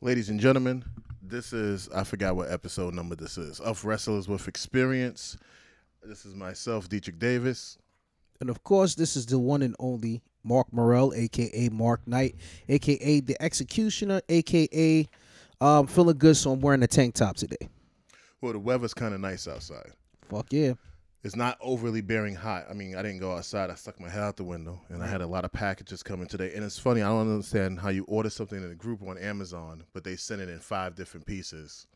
Ladies and gentlemen, this is, I forgot what episode number this is, of Wrestlers with Experience. This is myself, Dietrich Davis. And of course, this is the one and only Mark Morrell, aka Mark Knight, aka the Executioner, aka um, feeling good, so I'm wearing a tank top today. Well, the weather's kind of nice outside. Fuck yeah. It's not overly bearing hot. I mean, I didn't go outside. I stuck my head out the window, and I had a lot of packages coming today. And it's funny. I don't understand how you order something in a group on Amazon, but they send it in five different pieces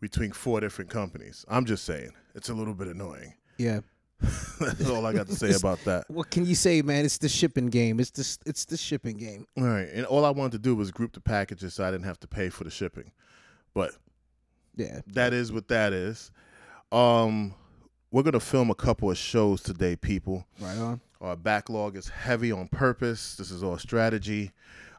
between four different companies. I'm just saying, it's a little bit annoying. Yeah. That's all I got to say about that. What can you say, man? It's the shipping game. It's the it's the shipping game. All right, and all I wanted to do was group the packages so I didn't have to pay for the shipping. But Yeah. that is what that is. Um, we're gonna film a couple of shows today, people. Right on. Our backlog is heavy on purpose. This is all strategy.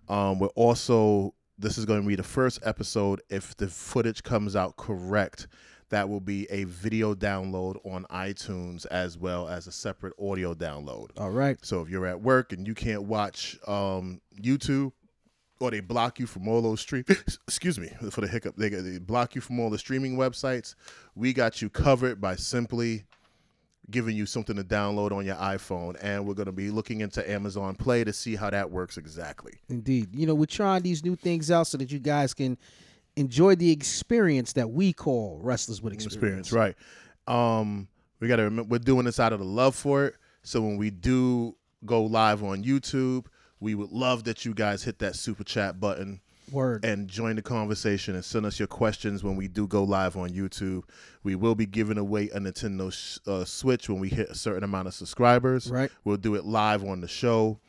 Um, we're also this is going to be the first episode. If the footage comes out correct, that will be a video download on iTunes as well as a separate audio download. All right. So if you're at work and you can't watch um, YouTube, or they block you from all those stream, excuse me for the hiccup, they, they block you from all the streaming websites. We got you covered by simply giving you something to download on your iPhone, and we're going to be looking into Amazon Play to see how that works exactly. Indeed. You know, we're trying these new things out so that you guys can enjoy the experience that we call Wrestlers with Experience. experience, right? Um, we got to remember we're doing this out of the love for it. So when we do go live on YouTube, we would love that you guys hit that super chat button Word. and join the conversation and send us your questions when we do go live on YouTube. We will be giving away a Nintendo sh- uh, Switch when we hit a certain amount of subscribers. Right. We'll do it live on the show.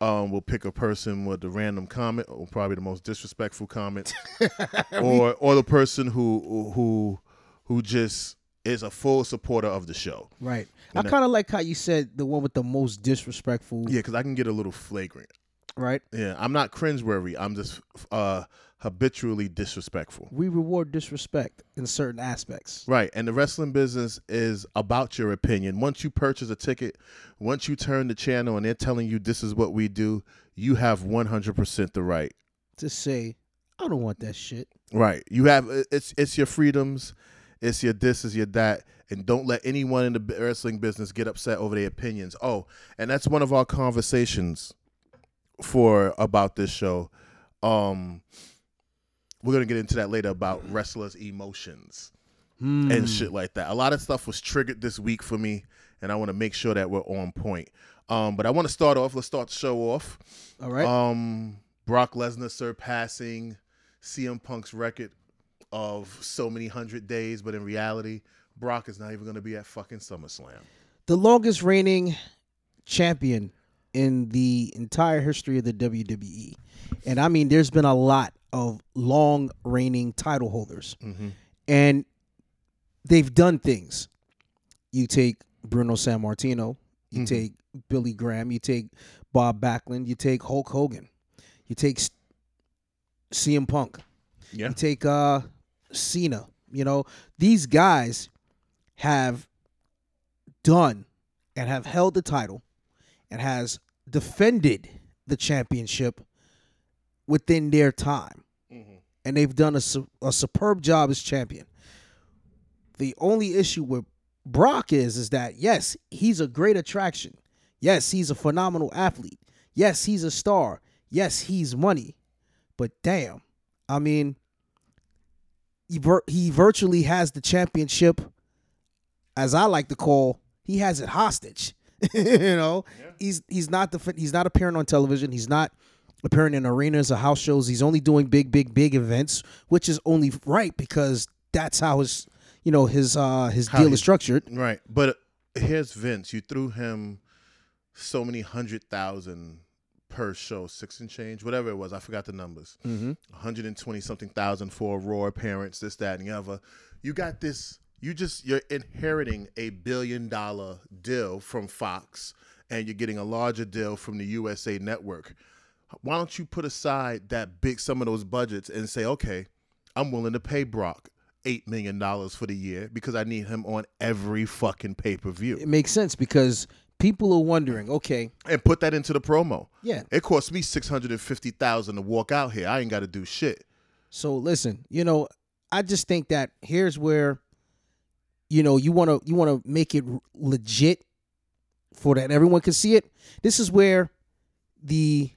Um, we'll pick a person with a random comment, or probably the most disrespectful comment, or or the person who who who just is a full supporter of the show. Right. I kind of like how you said the one with the most disrespectful. Yeah, because I can get a little flagrant. Right. Yeah, I'm not cringeworthy. I'm just uh, habitually disrespectful. We reward disrespect in certain aspects. Right. And the wrestling business is about your opinion. Once you purchase a ticket, once you turn the channel and they're telling you this is what we do, you have 100% the right. To say, I don't want that shit. Right. You have it's it's your freedoms, it's your this is your that and don't let anyone in the wrestling business get upset over their opinions. Oh, and that's one of our conversations for about this show. Um we're going to get into that later about wrestlers' emotions. Hmm. and shit like that. A lot of stuff was triggered this week for me, and I want to make sure that we're on point. Um, but I want to start off. Let's start the show off. All right. Um, Brock Lesnar surpassing CM Punk's record of so many hundred days, but in reality, Brock is not even going to be at fucking SummerSlam. the longest reigning champion in the entire history of the WWE. And I mean, there's been a lot of long reigning title holders. Mm-hmm. And they've done things. You take Bruno Sammartino, you Mhm. take Billy Graham, you take Bob Backlund, you take Hulk Hogan, you take CM Punk, Yeah. you take uh Cena. You know, these guys have done and have held the title and has defended the championship within their time Mm-hmm. and they've done a, su- a superb job as champion. The only issue with Brock is is that yes, he's a great attraction. Yes, he's a phenomenal athlete. Yes, he's a star. Yes, he's money. But damn, I mean, he, vir- he virtually has the championship, as I like to call, he has it hostage. you know, he's he's not the he's not appearing on television. He's not appearing in arenas or house shows. He's only doing big, big, big events, which is only right because that's how his you know his uh his How deal he- is structured. Right. But here's Vince. You threw him so many hundred thousand per show, six and change, whatever it was. I forgot the numbers. Mm-hmm. 120 something thousand for Raw parents, this, that, and the other. You got this. You just you're inheriting a billion dollar deal from Fox, and you're getting a larger deal from the USA Network. Why don't you put aside that big some of those budgets and say, okay, I'm willing to pay Brock eight million dollars for the year because I need him on every fucking pay per view. It makes sense because people are wondering, okay, and put that into the promo. yeah, It cost me six hundred and fifty thousand to walk out here. I ain't got to do shit. So listen, you know, I just think that here's where, you know, you want to you want to make it legit for that everyone can see it. This is where the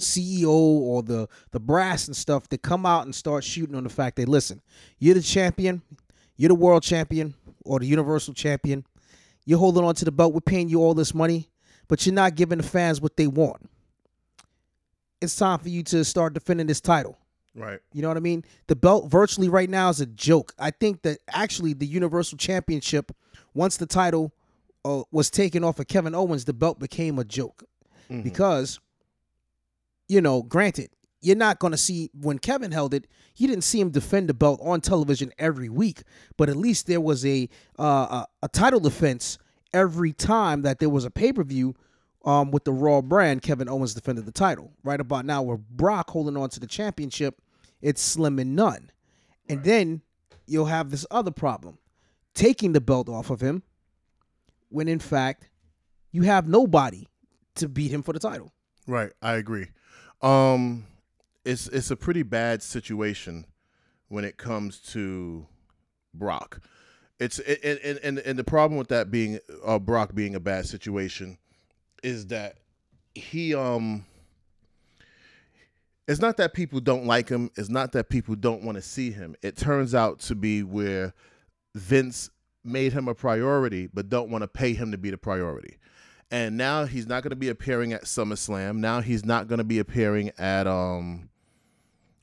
CEO or the the brass and stuff they come out and start shooting on the fact that listen, you're the champion, you're the world champion or the universal champion. You're holding on to the belt. We're paying you all this money, but you're not giving the fans what they want. It's time for you to start defending this title. Right. You know what I mean? The belt virtually right now is a joke. I think that actually the Universal Championship, once the title uh, was taken off of Kevin Owens, the belt became a joke Mhm. because, you know, granted, you're not going to see when Kevin held it, you didn't see him defend the belt on television every week, but at least there was a uh, a, a title defense every time that there was a pay per view. Um, with the Raw brand, Kevin Owens defended the title. Right about now, with Brock holding on to the championship, it's slim and none. And then you'll have this other problem taking the belt off of him when in fact you have nobody to beat him for the title. Right, I agree. Um, it's it's a pretty bad situation when it comes to Brock. It's and and and, and the problem with that being uh, Brock being a bad situation is that he um. It's not that people don't like him. It's not that people don't want to see him. It turns out to be where Vince made him a priority, but don't want to pay him to be the priority and now he's not going to be appearing at SummerSlam. Now he's not going to be appearing at um.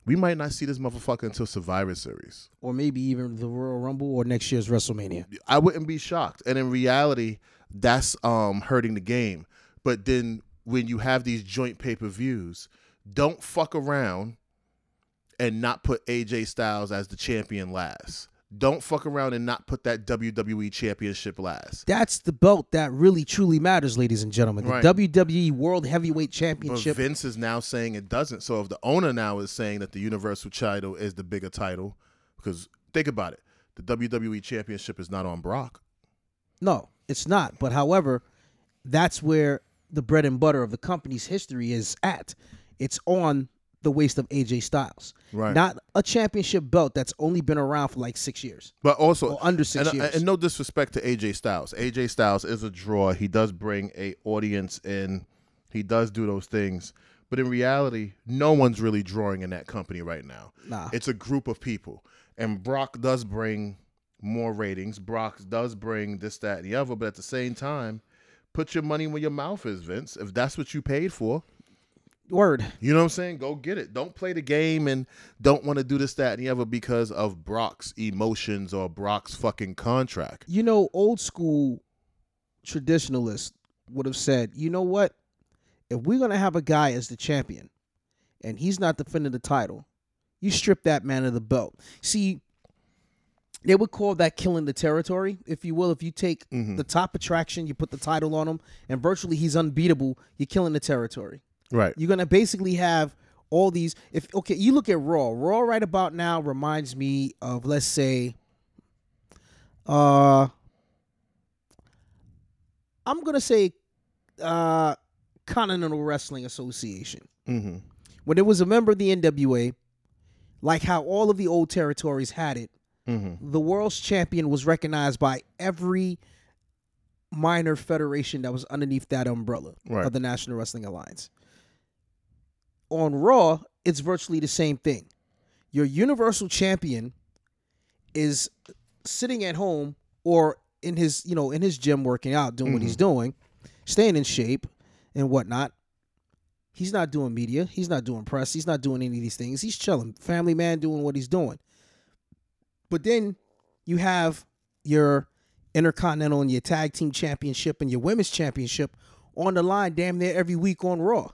We might not see this motherfucker until Survivor Series. Or maybe even the Royal Rumble or next year's WrestleMania. I wouldn't be shocked. And in reality, that's um hurting the game. But then when you have these joint pay per views, don't fuck around and not put AJ Styles as the champion last. Don't fuck around and not put that WWE championship last. That's the belt that really truly matters, ladies and gentlemen. The Right. WWE World Heavyweight But Championship. Vince is now saying it doesn't. So if the owner now is saying that the Universal title is the bigger title, because think about it, the WWE Championship is not on Brock. No, it's not. But however, that's where the bread and butter of the company's history is at. It's on the waist of AJ Styles. Right. Not a championship belt that's only been around for like six years. But also under six and, uh, years. and no disrespect to AJ Styles. AJ Styles is a draw. He does bring a audience in. He does do those things. But in reality, no one's really drawing in that company right now. Nah. It's a group of people. And Brock does bring more ratings. Brock does bring this, that, and the other. But at the same time, put your money where your mouth is, Vince. If that's what you paid for, Word. you know what I'm saying? Go get it. Don't play the game and don't want to do this, that, and the other because of Brock's emotions or Brock's fucking contract. You know, old school traditionalists would have said, you know what? If we're gonna have a guy as the champion and he's not defending the title, you strip that man of the belt. See, they would call that killing the territory, if you will. If you take Mhm. the top attraction, you put the title on him, and virtually he's unbeatable, you're killing the territory. Right. You're gonna basically have all these. If okay, you look at Raw. Raw right about now reminds me of let's say, uh, I'm gonna say, uh, Continental Wrestling Association. Mm-hmm. When it was a member of the NWA, like how all of the old territories had it, Mm-hmm. the world's champion was recognized by every minor federation that was underneath that umbrella Right. of the National Wrestling Alliance. On Raw, it's virtually the same thing. Your universal champion is sitting at home or in his, you know, in his gym working out, doing what he's mm-hmm. doing, staying in shape and whatnot. He's not doing media. He's not doing press. He's not doing any of these things. He's chilling, family man, doing what he's doing. But then you have your Intercontinental and your Tag Team Championship and your Women's Championship on the line damn near every week on Raw.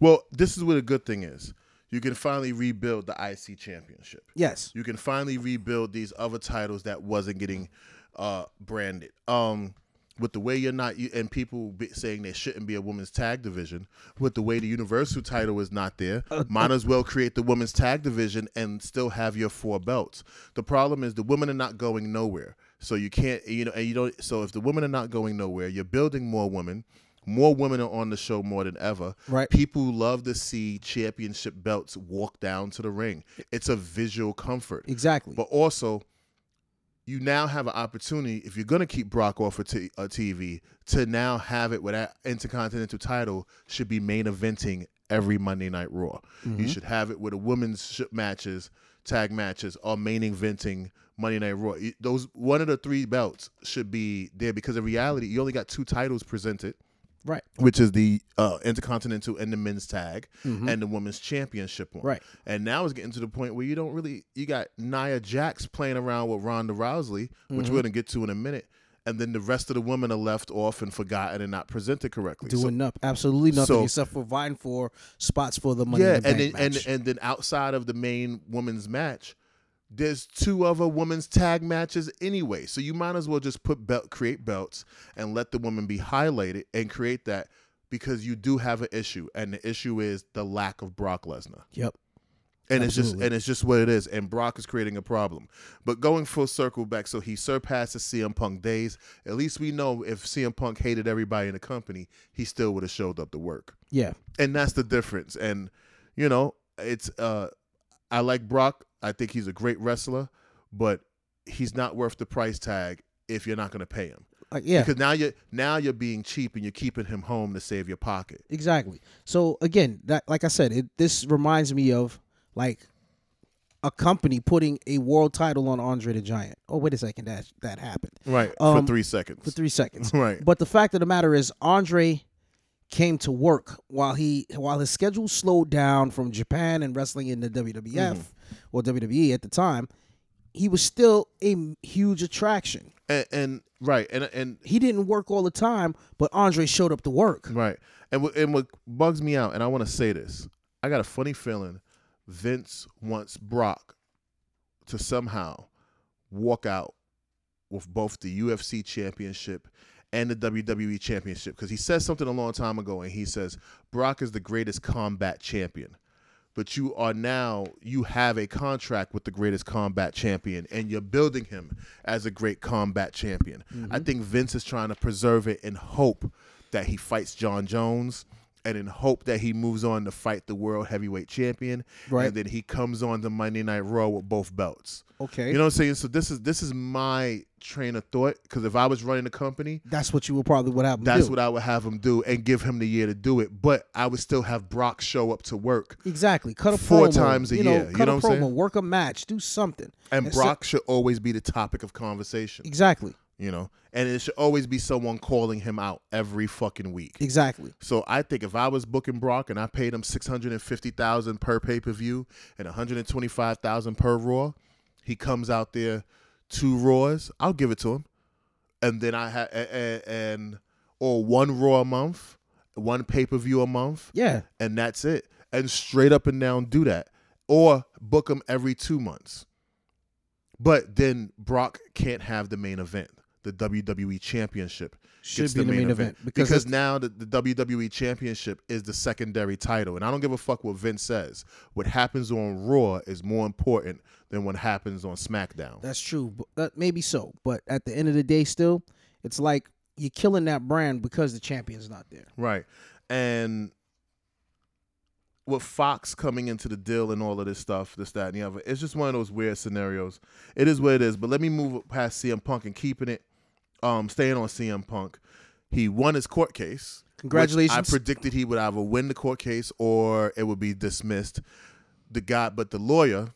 Well, this is what a good thing is. You can finally rebuild the IC championship. Yes. You can finally rebuild these other titles that wasn't getting uh, branded. Um, with the way you're not, you, and people be saying there shouldn't be a women's tag division. With the way the Universal title is not there, might as well create the women's tag division and still have your four belts. The problem is the women are not going nowhere, so you can't, you know, and you don't. So if the women are not going nowhere, you're building more women. More women are on the show more than ever. Right. People love to see championship belts walk down to the ring. It's a visual comfort. Exactly. But also, you now have an opportunity, if you're going to keep Brock off of t- uh, TV, to now have it with that Intercontinental title should be main eventing every Monday Night Raw. You mm-hmm. should have it with the women's matches, tag matches, are main eventing Monday Night Raw. Those one of the three belts should be there because in reality, you only got two titles presented right. which is the uh, Intercontinental and the men's tag and the women's championship one. Mm-hmm. Right. And now it's getting to the point where you don't really you got Nia Jax playing around with Ronda Rousey, which Mm-hmm. we're gonna get to in a minute. And then the rest of the women are left off and forgotten and not presented correctly. So- Doing nothing, absolutely nothing so- except for vying for spots for the money. yeah, in the and then and, and then outside of the main women's match, there's two other women's tag matches anyway. So you might as well just put belt create belts and let the woman be highlighted and create that because you do have an issue, and the issue is the lack of Brock Lesnar. yep. And it's just and it's just what it is. And Brock is creating a problem. But going full circle back, so he surpasses CM Punk days. At least we know if CM Punk hated everybody in the company, he still would have showed up to work Yeah. and that's the difference. And you know, it's uh, I like Brock. I think he's a great wrestler, but he's not worth the price tag if you're not going to pay him. Like yeah. Because now you're now you're being cheap and you're keeping him home to save your pocket. Exactly. So again, that like I said, it this reminds me of like a company putting a world title on Andre the Giant. Oh wait a second, that that happened Right Um, for three seconds. for three seconds. right. But the fact of the matter is, Andre came to work while he while his schedule slowed down from Japan and wrestling in the WWF Mm-hmm. or WWE at the time. He was still a huge attraction. And, and right and and He didn't work all the time, but Andre showed up to work. right and what, and what bugs me out, and I want to say this, I got a funny feeling Vince wants Brock to somehow walk out with both the UFC championship and the WWE championship because he says something a long time ago and he says Brock is the greatest combat champion. But you are now you have a contract with the greatest combat champion and you're building him as a great combat champion. I mm-hmm. think Vince is trying to preserve it in hope that he fights Jon Jones and in hope that he moves on to fight the world heavyweight champion Right. and then he comes on to Monday Night Raw with both belts. Okay, You know what I'm saying? So this is this is my train of thought because if I was running the company, that's what you would probably would have. him that's do. what I would have him do and give him the year to do it. But I would still have Brock show up to work, Exactly. Cut a Four promo, times a you know, year, you know a what I'm promo. saying? Work a match. Do something. and And so- Brock should always be the topic of conversation. Exactly. You know, and it should always be someone calling him out every fucking week. Exactly. So I think if I was booking Brock and I paid him six hundred and fifty thousand per pay per view and one hundred and twenty five thousand per Raw, he comes out there two Raws. I'll give it to him, and then I have and or one Raw a month, one pay per view a month, Yeah. and that's it. And straight up and down do that, or book him every two months. But then Brock can't have the main event, the WWE Championship Should be the main event, because because, now the, the WWE Championship is the secondary title, and I don't give a fuck what Vince says. What happens on Raw is more important than what happens on SmackDown. That's true. But that maybe so. But at the end of the day, still, it's like you're killing that brand because the champion's not there. Right. And with Fox coming into the deal and all of this stuff, this, that, and the other, it's just one of those weird scenarios. It is what it is. But let me move past CM Punk and keeping it, um, staying on CM Punk. He won his court case. Congratulations. I predicted he would either win the court case or it would be dismissed. The guy, but the lawyer,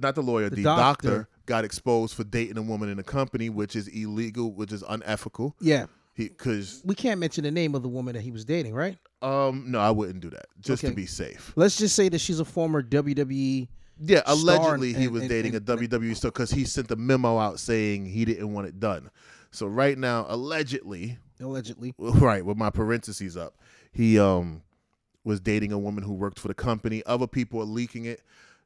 not the lawyer, The the, doctor. doctor. got exposed for dating a woman in the company, which is illegal, which is unethical. Yeah. He because We can't mention the name of the woman that he was dating, right? um no, I wouldn't do that just Okay. to be safe. Let's just say that she's a former WWE. Yeah, allegedly he was and- dating and- a WWE star because he sent a memo out saying he didn't want it done. So right now, allegedly, Allegedly. right with my parentheses up, he um was dating a woman who worked for the company. Other people are leaking it.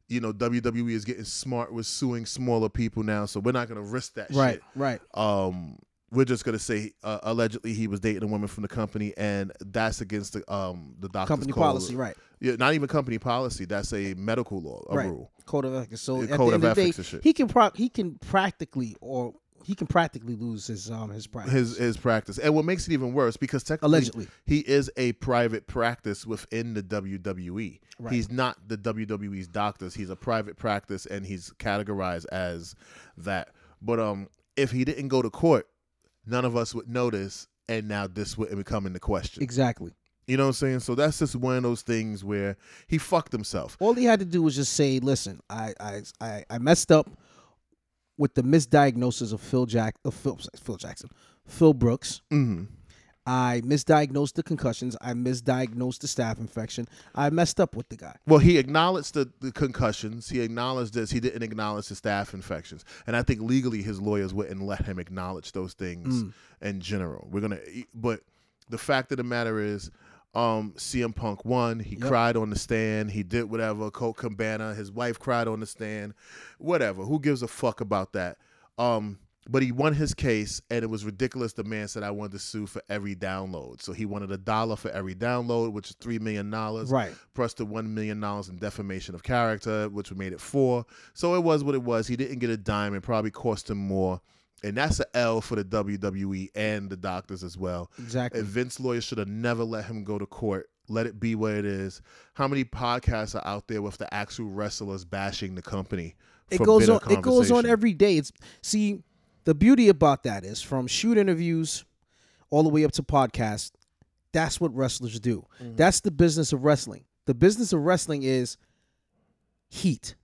You know, WWE is getting smart with suing smaller people now, so we're not gonna risk that Right. shit. Right. um we're just gonna say uh, allegedly he was dating a woman from the company and that's against the um the doctor's Company code. policy. Right. yeah not even company policy that's a medical law a Right. rule Code of ethics. So at the end of the day, he can pro- he can practically or he can practically lose his um his practice. his his practice. And what makes it even worse because technically Allegedly. he is a private practice within the WWE. Right. He's not the WWE's doctors. He's a private practice and he's categorized as that. But um if he didn't go to court, none of us would notice and now this wouldn't come into question. exactly. You know what I'm saying? So that's just one of those things where he fucked himself. All he had to do was just say, "Listen, I I I, I messed up with the misdiagnosis of Phil Jack of Phil, Phil Jackson, Phil Brooks. hmm I misdiagnosed the concussions. I misdiagnosed the staph infection. I messed up with the guy. Well, he acknowledged the, the concussions. He acknowledged this. He didn't acknowledge the staph infections. And I think legally his lawyers wouldn't let him acknowledge those things Mm. in general. We're gonna, but the fact of the matter is, um, CM Punk won. He Yep. cried on the stand. He did whatever. Colt Cabana, his wife cried on the stand. Whatever. Who gives a fuck about that? Um, but he won his case, and it was ridiculous. The man said, "I wanted to sue for every download." So he wanted a dollar for every download, which is three million dollars Right. plus the one million dollars in defamation of character, which made it four. So it was what it was. He didn't get a dime. It probably cost him more, and that's an L for the WWE and the doctors as well. Exactly. And Vince lawyers should have never let him go to court. Let it be what it is. How many podcasts are out there with the actual wrestlers bashing the company? it goes on. It goes on every day. It's see the beauty about that is from shoot interviews all the way up to podcasts. That's what wrestlers do. Mm-hmm. That's the business of wrestling. The business of wrestling is heat,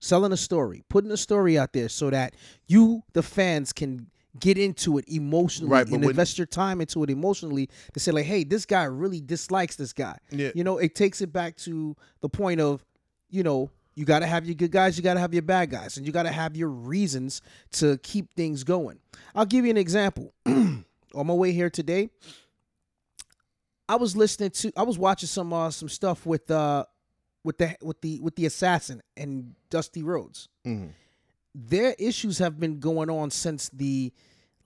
selling a story, putting a story out there so that you, the fans, can get into it emotionally Right, and when- invest your time into it emotionally to say like, hey, this guy really dislikes this guy. Yeah. You know, it takes it back to the point of, you know, you got to have your good guys, you got to have your bad guys, and you got to have your reasons to keep things going. I'll give you an example. On my way here today, I was listening to, I was watching some uh, some stuff with uh with the with the with the assassin and Dusty Rhodes. Mhm. Their issues have been going on since the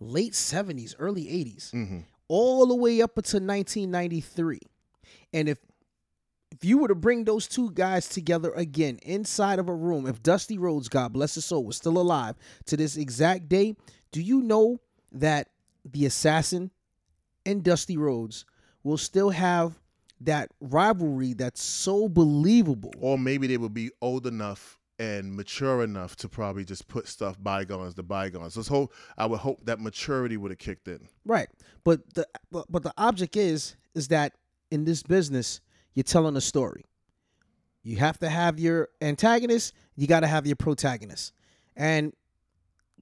late seventies, early eighties Mhm. all the way up until 1993. And if if you were to bring those two guys together again inside of a room, if Dusty Rhodes, God bless his soul, was still alive to this exact day, do you know that the assassin and Dusty Rhodes will still have that rivalry that's so believable? Or maybe they would be old enough and mature enough to probably just put stuff bygones to bygones. Let's hope. I would hope that maturity would have kicked in. Right. But the but, but the object is is that in this business you're telling a story. You have to have your antagonist, you got to have your protagonist. And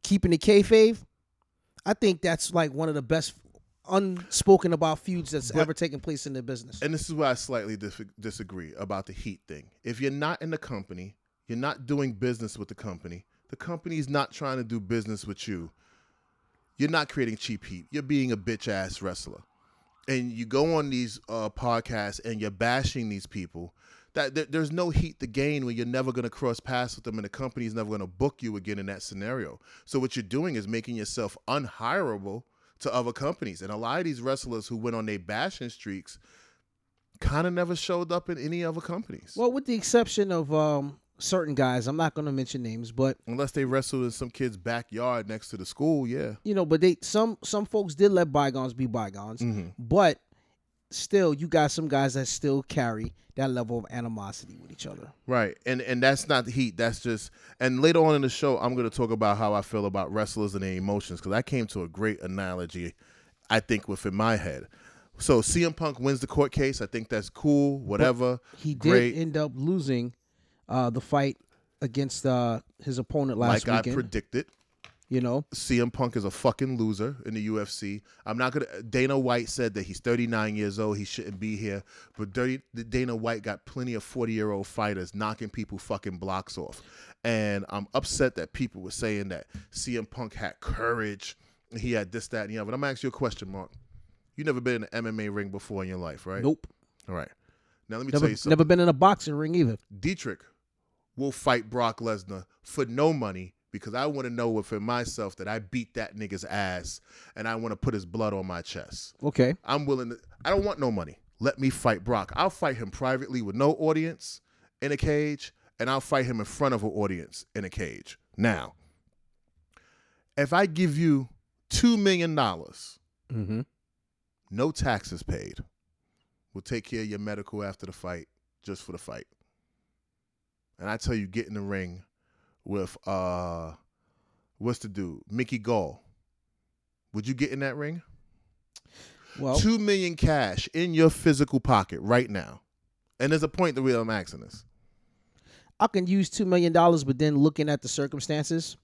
keeping the kayfabe, I think that's like one of the best unspoken about feuds that's But- ever taken place in the business. And this is where I slightly dis- disagree about the heat thing. If you're not in the company, you're not doing business with the company. The company's not trying to do business with you. You're not creating cheap heat. You're being a bitch ass wrestler, and you go on these uh, podcasts and you're bashing these people. That there- there's no heat to gain when you're never going to cross paths with them, and the company's never going to book you again in that scenario. So what you're doing is making yourself unhireable to other companies. And a lot of these wrestlers who went on their bashing streaks kind of never showed up in any other companies. well, with the exception of um, certain guys, I'm not going to mention names, but Unless they wrestled in some kid's backyard next to the school, yeah. you know, but they some some folks did let bygones be bygones. Mm-hmm. But still, you got some guys that still carry that level of animosity with each other. Right. And and that's not the heat. That's just and later on in the show I'm gonna talk about how I feel about wrestlers and their emotions, because I came to a great analogy, I think, within my head. So CM Punk wins the court case. I think that's cool, whatever. He did Great. end up losing uh, the fight against uh, his opponent last week, like I weekend. predicted. You know, CM Punk is a fucking loser in the UFC. I'm not gonna. Dana White said that he's 39 years old. He shouldn't be here. But dirty, Dana White got plenty of 40 year old fighters knocking people fucking blocks off. And I'm upset that people were saying that CM Punk had courage. He had this, that, and the other. But I'm gonna ask you a question, Mark. You never been in an MMA ring before in your life, right? nope, All right. Now let me never tell you something. never been in a boxing ring either. Dietrich will fight Brock Lesnar for no money because I want to know within myself that I beat that nigga's ass and I want to put his blood on my chest. Okay, I'm willing to, I don't want no money. Let me fight Brock. I'll fight him privately with no audience in a cage and I'll fight him in front of an audience in a cage. Now, if I give you two million dollars, Mm-hmm. no taxes paid, we'll take care of your medical after the fight, just for the fight. And I tell you, get in the ring with uh, what's the dude, Mickey Gall. Would you get in that ring? Well, Two million cash in your physical pocket right now. And there's a point to where I'm asking this. I can use two million dollars, but then looking at the circumstances,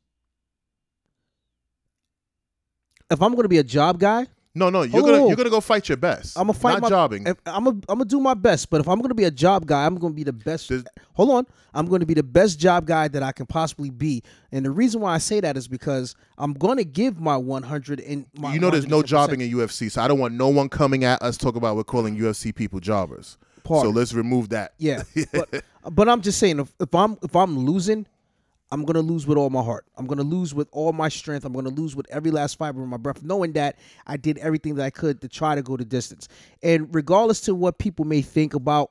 if I'm going to be a job guy, No, no, you're Oh. gonna you're oh. gonna go fight your best. I'm gonna fight not my jobbing. If, I'm gonna I'm gonna do my best, but if I'm gonna be a job guy, I'm gonna be the best. There's- hold on, I'm gonna be the best job guy that I can possibly be, and the reason why I say that is because I'm gonna give my 100 and my you know, there's no jobbing in UFC, so I don't want no one coming at us talk about we're calling UFC people jobbers. Pardon. So let's remove that. Yeah, but, but I'm just saying if, if I'm if I'm losing, I'm gonna lose with all my heart. I'm gonna lose with all my strength. I'm gonna lose with every last fiber of my breath, knowing that I did everything that I could to try to go the distance. And regardless to what people may think about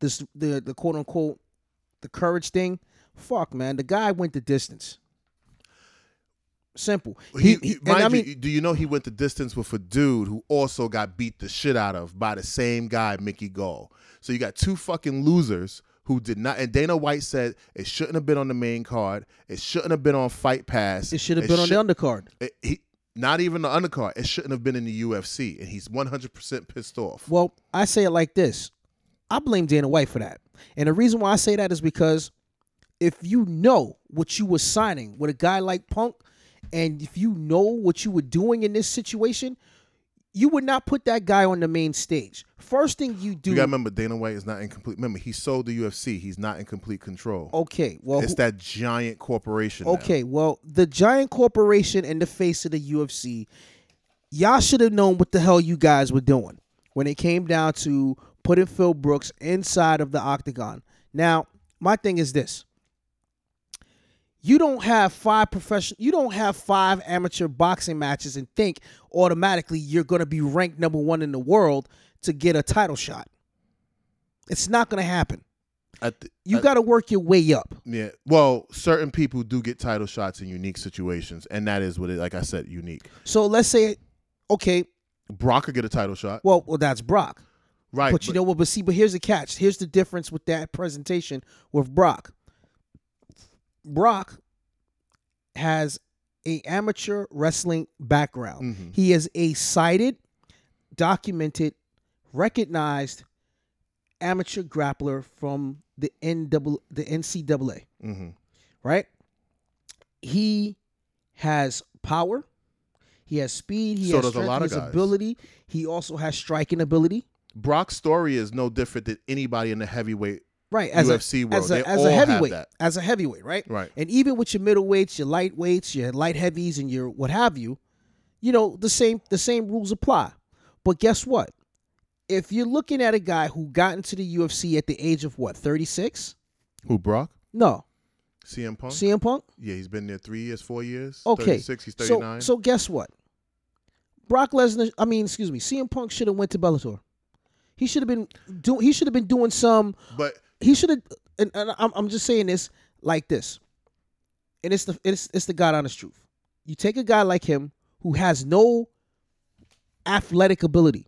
this, the the quote unquote the courage thing, fuck man, the guy went the distance. Simple. He, He, he- mind I mean, you, do you know he went the distance with a dude who also got beat the shit out of by the same guy, Mickey Gall. So you got two fucking losers who did not. And Dana White said it shouldn't have been on the main card. It shouldn't have been on Fight Pass. it should have been on the undercard. it- he, not even the undercard. It shouldn't have been in the UFC, and he's 100% pissed off. Well, I say it like this. I blame Dana White for that. And the reason why I say that is because if you know what you were signing with a guy like Punk, and if you know what you were doing in this situation, you would not put that guy on the main stage. First thing you do, You gotta remember, Dana White is not in complete. Remember, he sold the UFC. He's not in complete control. okay, well, it's who- that giant corporation. now. okay, well, the giant corporation in the face of the UFC, y'all should have known what the hell you guys were doing when it came down to putting Phil Brooks inside of the octagon. Now, my thing is this. You don't have five professional you don't have five amateur boxing matches and think automatically you're going to be ranked number 1 in the world to get a title shot. It's not going to happen. The- You got to work your way up. Yeah. Well, certain people do get title shots in unique situations, and that is what it. Like I said, unique. So let's say okay, Brock could get a title shot, well, well that's Brock. right? But you know what? But see, but here's the catch. Here's the difference with that presentation with Brock. Brock has a amateur wrestling background. Mhm. He is a cited, documented, recognized amateur grappler from the NW, the NCAA. hmm Right? He has power. He has speed. He So has strength. lot of has guys. ability. He also has striking ability. Brock's story is no different than anybody in the heavyweight. Right, as UFC a, world, as a, as a heavyweight, as a heavyweight, right? Right. And even with your middleweights, your lightweights, your light heavies, and your what have you, you know the same the same rules apply. But guess what? If you're looking at a guy who got into the UFC at the age of what, 36? Who Brock? No, CM Punk. CM Punk. yeah, he's been there three years, four years. Okay, 36, he's so 39. so guess what? Brock Lesnar. I mean, excuse me, CM Punk should have went to Bellator. He should have been doing. He should have been doing some. but he should have and, and I'm, I'm just saying this like this and it's the it's, it's the god honest truth. You take a guy like him who has no athletic ability.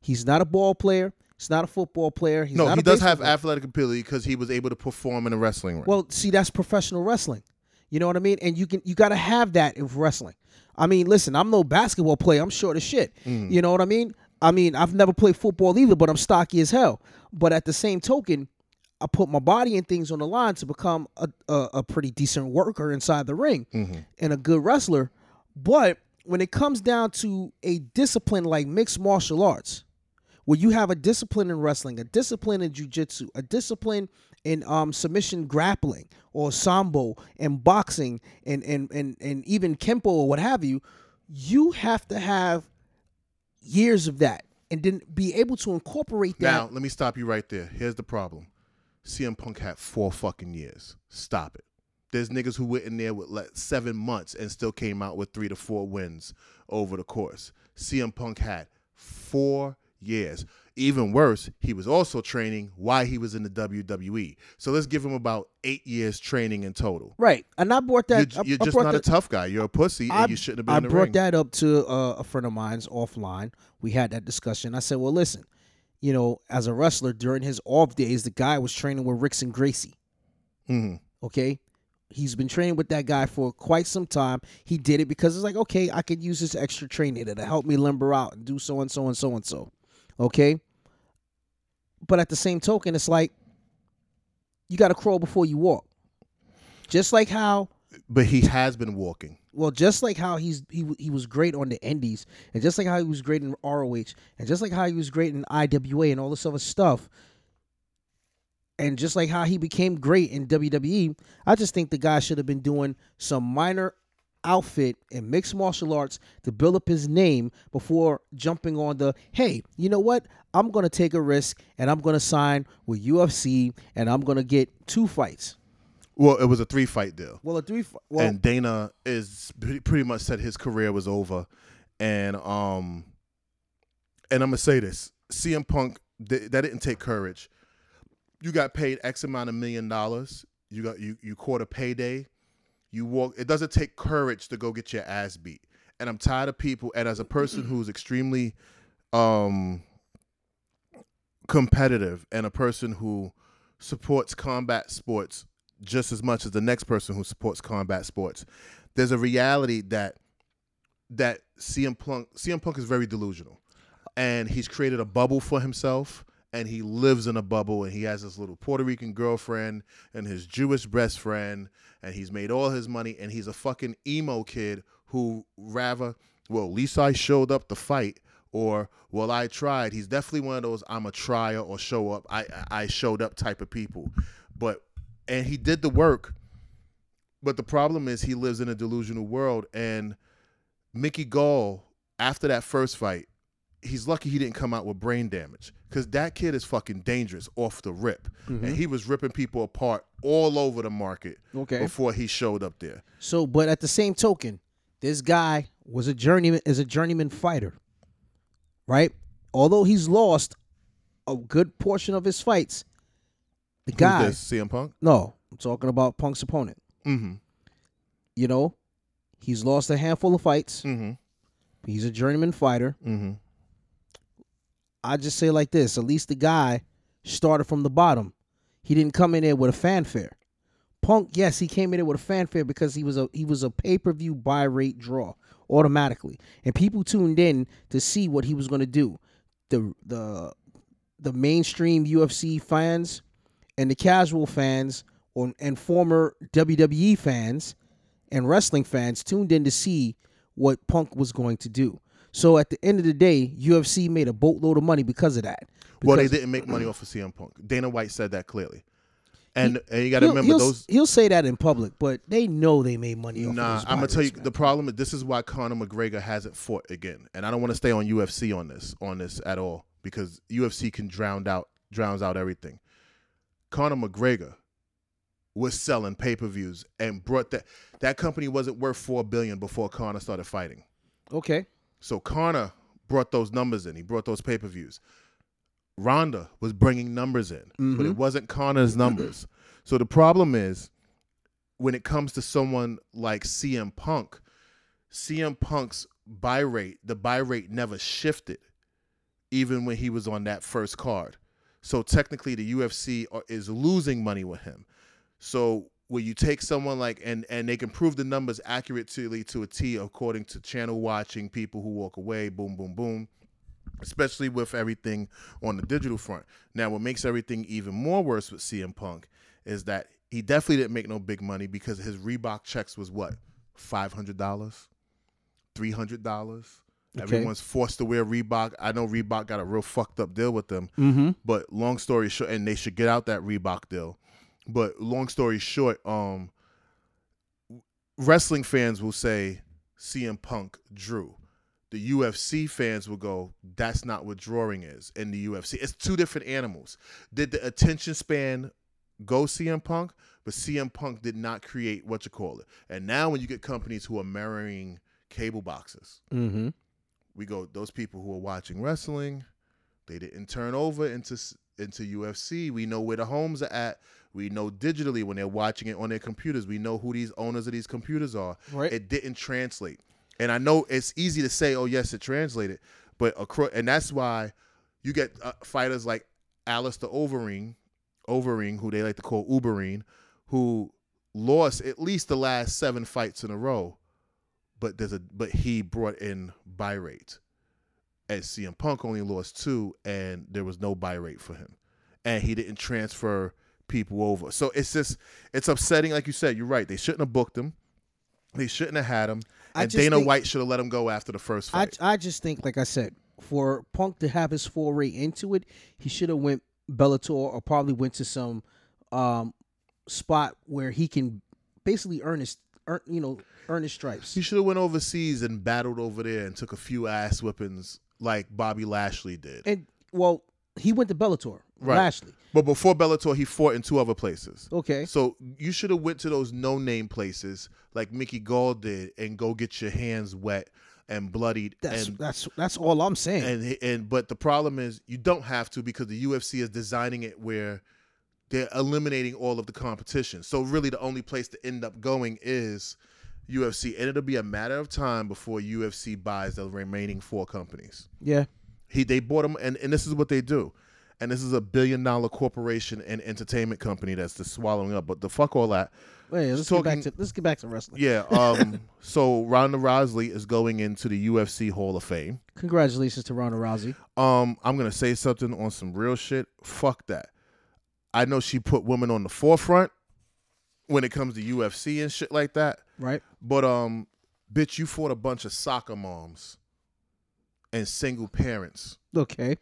He's not a ball player. He's not a football player. He's no, he does have player. athletic ability because he was able to perform in a wrestling ring. well see that's professional wrestling. You know what i mean? And you can you got to have that in wrestling. I mean listen i'm no basketball player. I'm short as shit. Mm. you know what i mean? I mean i've never played football either but i'm stocky as hell. But at the same token I put my body and things on the line to become a, a, a pretty decent worker inside the ring Mhm. and a good wrestler. But when it comes down to a discipline like mixed martial arts, where you have a discipline in wrestling, a discipline in jujitsu, a discipline in um, submission grappling or sambo and boxing and, and, and, and even kempo or what have you, you have to have years of that and then be able to incorporate that. Now, let me stop you right there. Here's the problem. CM Punk had four fucking years. Stop it. There's niggas who went in there with like seven months and still came out with three to four wins over the course. CM Punk had four years. even worse, he was also training while he was in the WWE. So let's give him about eight years training in total. Right, and I brought that. You're, you're I just brought not that- a tough guy. You're a pussy, I- and you shouldn't have been I in the room. I brought ring. that up to uh, a friend of mine's offline. We had that discussion. I said, "Well, listen, you know, as a wrestler during his off days, the guy was training with Rickson Gracie. Mhm. Okay, he's been training with that guy for quite some time. He did it because it's like, okay, I could use this extra training to help me limber out and do so and so and so and so. Okay, but at the same token, it's like you got to crawl before you walk. Just like how But he has been walking. Well, just like how he's he he was great on the Indies, and just like how he was great in ROH, and just like how he was great in IWA and all this other stuff, and just like how he became great in WWE, I just think the guy should have been doing some minor outfit in mixed martial arts to build up his name before jumping on the hey, you know what? I'm gonna take a risk and I'm gonna sign with UFC and I'm gonna get two fights. Well, it was a three fight deal. Well, a three. fi- Well, and Dana is pretty pretty much said his career was over, and um, and I'm gonna say this: CM Punk th- that didn't take courage. You got paid X amount of million dollars. You got you you caught a payday. You walk. It doesn't take courage to go get your ass beat. And I'm tired of people. And as a person who's extremely um competitive and a person who supports combat sports just as much as the next person who supports combat sports. There's a reality that that CM Punk CM Punk is very delusional, and he's created a bubble for himself, and he lives in a bubble, and he has this little Puerto Rican girlfriend and his Jewish best friend, and he's made all his money, and he's a fucking emo kid who rather well, at least I showed up to fight. Or well, I tried. He's definitely one of those I'm a trier or show up. I I showed up type of people, but and he did the work. But the problem is he lives in a delusional world. And Mickey Gall, after that first fight, he's lucky he didn't come out with brain damage because that kid is fucking dangerous off the rip, mm-hmm. and he was ripping people apart all over the market Okay. before he showed up there. So, but at the same token, this guy was a journeyman is a journeyman fighter, right? Although he's lost a good portion of his fights, the Who's guy. this, CM Punk. No, I'm talking about Punk's opponent. Mm-hmm. You know, he's lost a handful of fights. Mm-hmm. He's a journeyman fighter. Mm-hmm. I just say like this: at least the guy started from the bottom. He didn't come in there with a fanfare. Punk, yes, he came in there with a fanfare because he was a he was a pay per view buy rate draw automatically, and people tuned in to see what he was going to do. The the the mainstream UFC fans and the casual fans or, and former WWE fans and wrestling fans tuned in to see what Punk was going to do. So at the end of the day, UFC made a boatload of money because of that. Well, they didn't make money off of CM Punk. Dana White said that clearly. And, and you got to remember he'll, those he'll say that in public, but they know they made money off Nah, I'm gonna tell you pirates, the problem is this is why Conor McGregor hasn't fought again, and I don't want to stay on UFC on this on this at all because UFC can drown out drowns out everything. Conor McGregor was selling pay per views and brought that that company wasn't worth four billion before Conor started fighting. Okay. So Conor brought those numbers in. He brought those pay per views. Ronda was bringing numbers in, but it mm-hmm. wasn't Conor's numbers. So the problem is when it comes to someone like CM Punk, CM Punk's buy rate, the buy rate never shifted, even when he was on that first card. So technically, the UFC uh, is losing money with him. So when you take someone like and and they can prove the numbers accurately to a T according to channel watching people who walk away boom boom boom especially with everything on the digital front. Now what makes everything even more worse with CM Punk is that he definitely didn't make no big money because his Reebok checks was what? $500, $300. Okay. Everyone's forced to wear Reebok. I know Reebok got a real fucked up deal with them, Mm-hmm. but long story short, and they should get out that Reebok deal. But long story short, um, wrestling fans will say CM Punk drew. The UFC fans will go, that's not what drawing is in the UFC. It's two different animals. Did the attention span go CM Punk? But CM Punk did not create what you call it. And now when you get companies who are marrying cable boxes, Mm-hmm. We go those people who are watching wrestling They didn't turn over into into UFC. We know where the homes are at. We know digitally when they're watching it on their computers. We know who these owners of these computers are. Right. It didn't translate. And I know it's easy to say, "Oh, yes, it translated," but across, and that's why you get uh, fighters like Alistair Overeem, Overeem, who they like to call Ubereem, who lost at least the last seven fights in a row, but there's a but he brought in buy rate. And CM Punk only lost two, and there was no buy rate for him, and he didn't transfer people over. So it's just it's upsetting. Like you said, you're right. They shouldn't have booked him. They shouldn't have had him. I And Dana think- White should have let him go after the first I fight. I just think, like I said, for Punk to have his foray into it, he should have went Bellator or probably went to some um spot where he can basically earn his earn you know earn his stripes. He should have went overseas and battled over there and took a few ass whippings like Bobby Lashley did. And well, he went to Bellator. Right. Lashley. But before Bellator, he fought in two other places. Okay. So you should have went to those no name places like Mickey Gall did and go get your hands wet and bloodied That's and that's that's all I'm saying. and and but the problem is you don't have to because the UFC is designing it where they're eliminating all of the competition. So really the only place to end up going is UFC and it'll be a matter of time before UFC buys the remaining four companies. yeah. He they bought them and, and this is what they do. And this is a billion dollar corporation and entertainment company that's just swallowing up. But the fuck all that. Wait, let's Just get back to let's get back to wrestling. Yeah. Um. so Ronda Rousey is going into the UFC Hall of Fame. Congratulations to Ronda Rousey. Um. I'm gonna say something on some real shit. Fuck that. I know she put women on the forefront when it comes to UFC and shit like that. Right. But um, bitch, you fought a bunch of soccer moms and single parents Okay.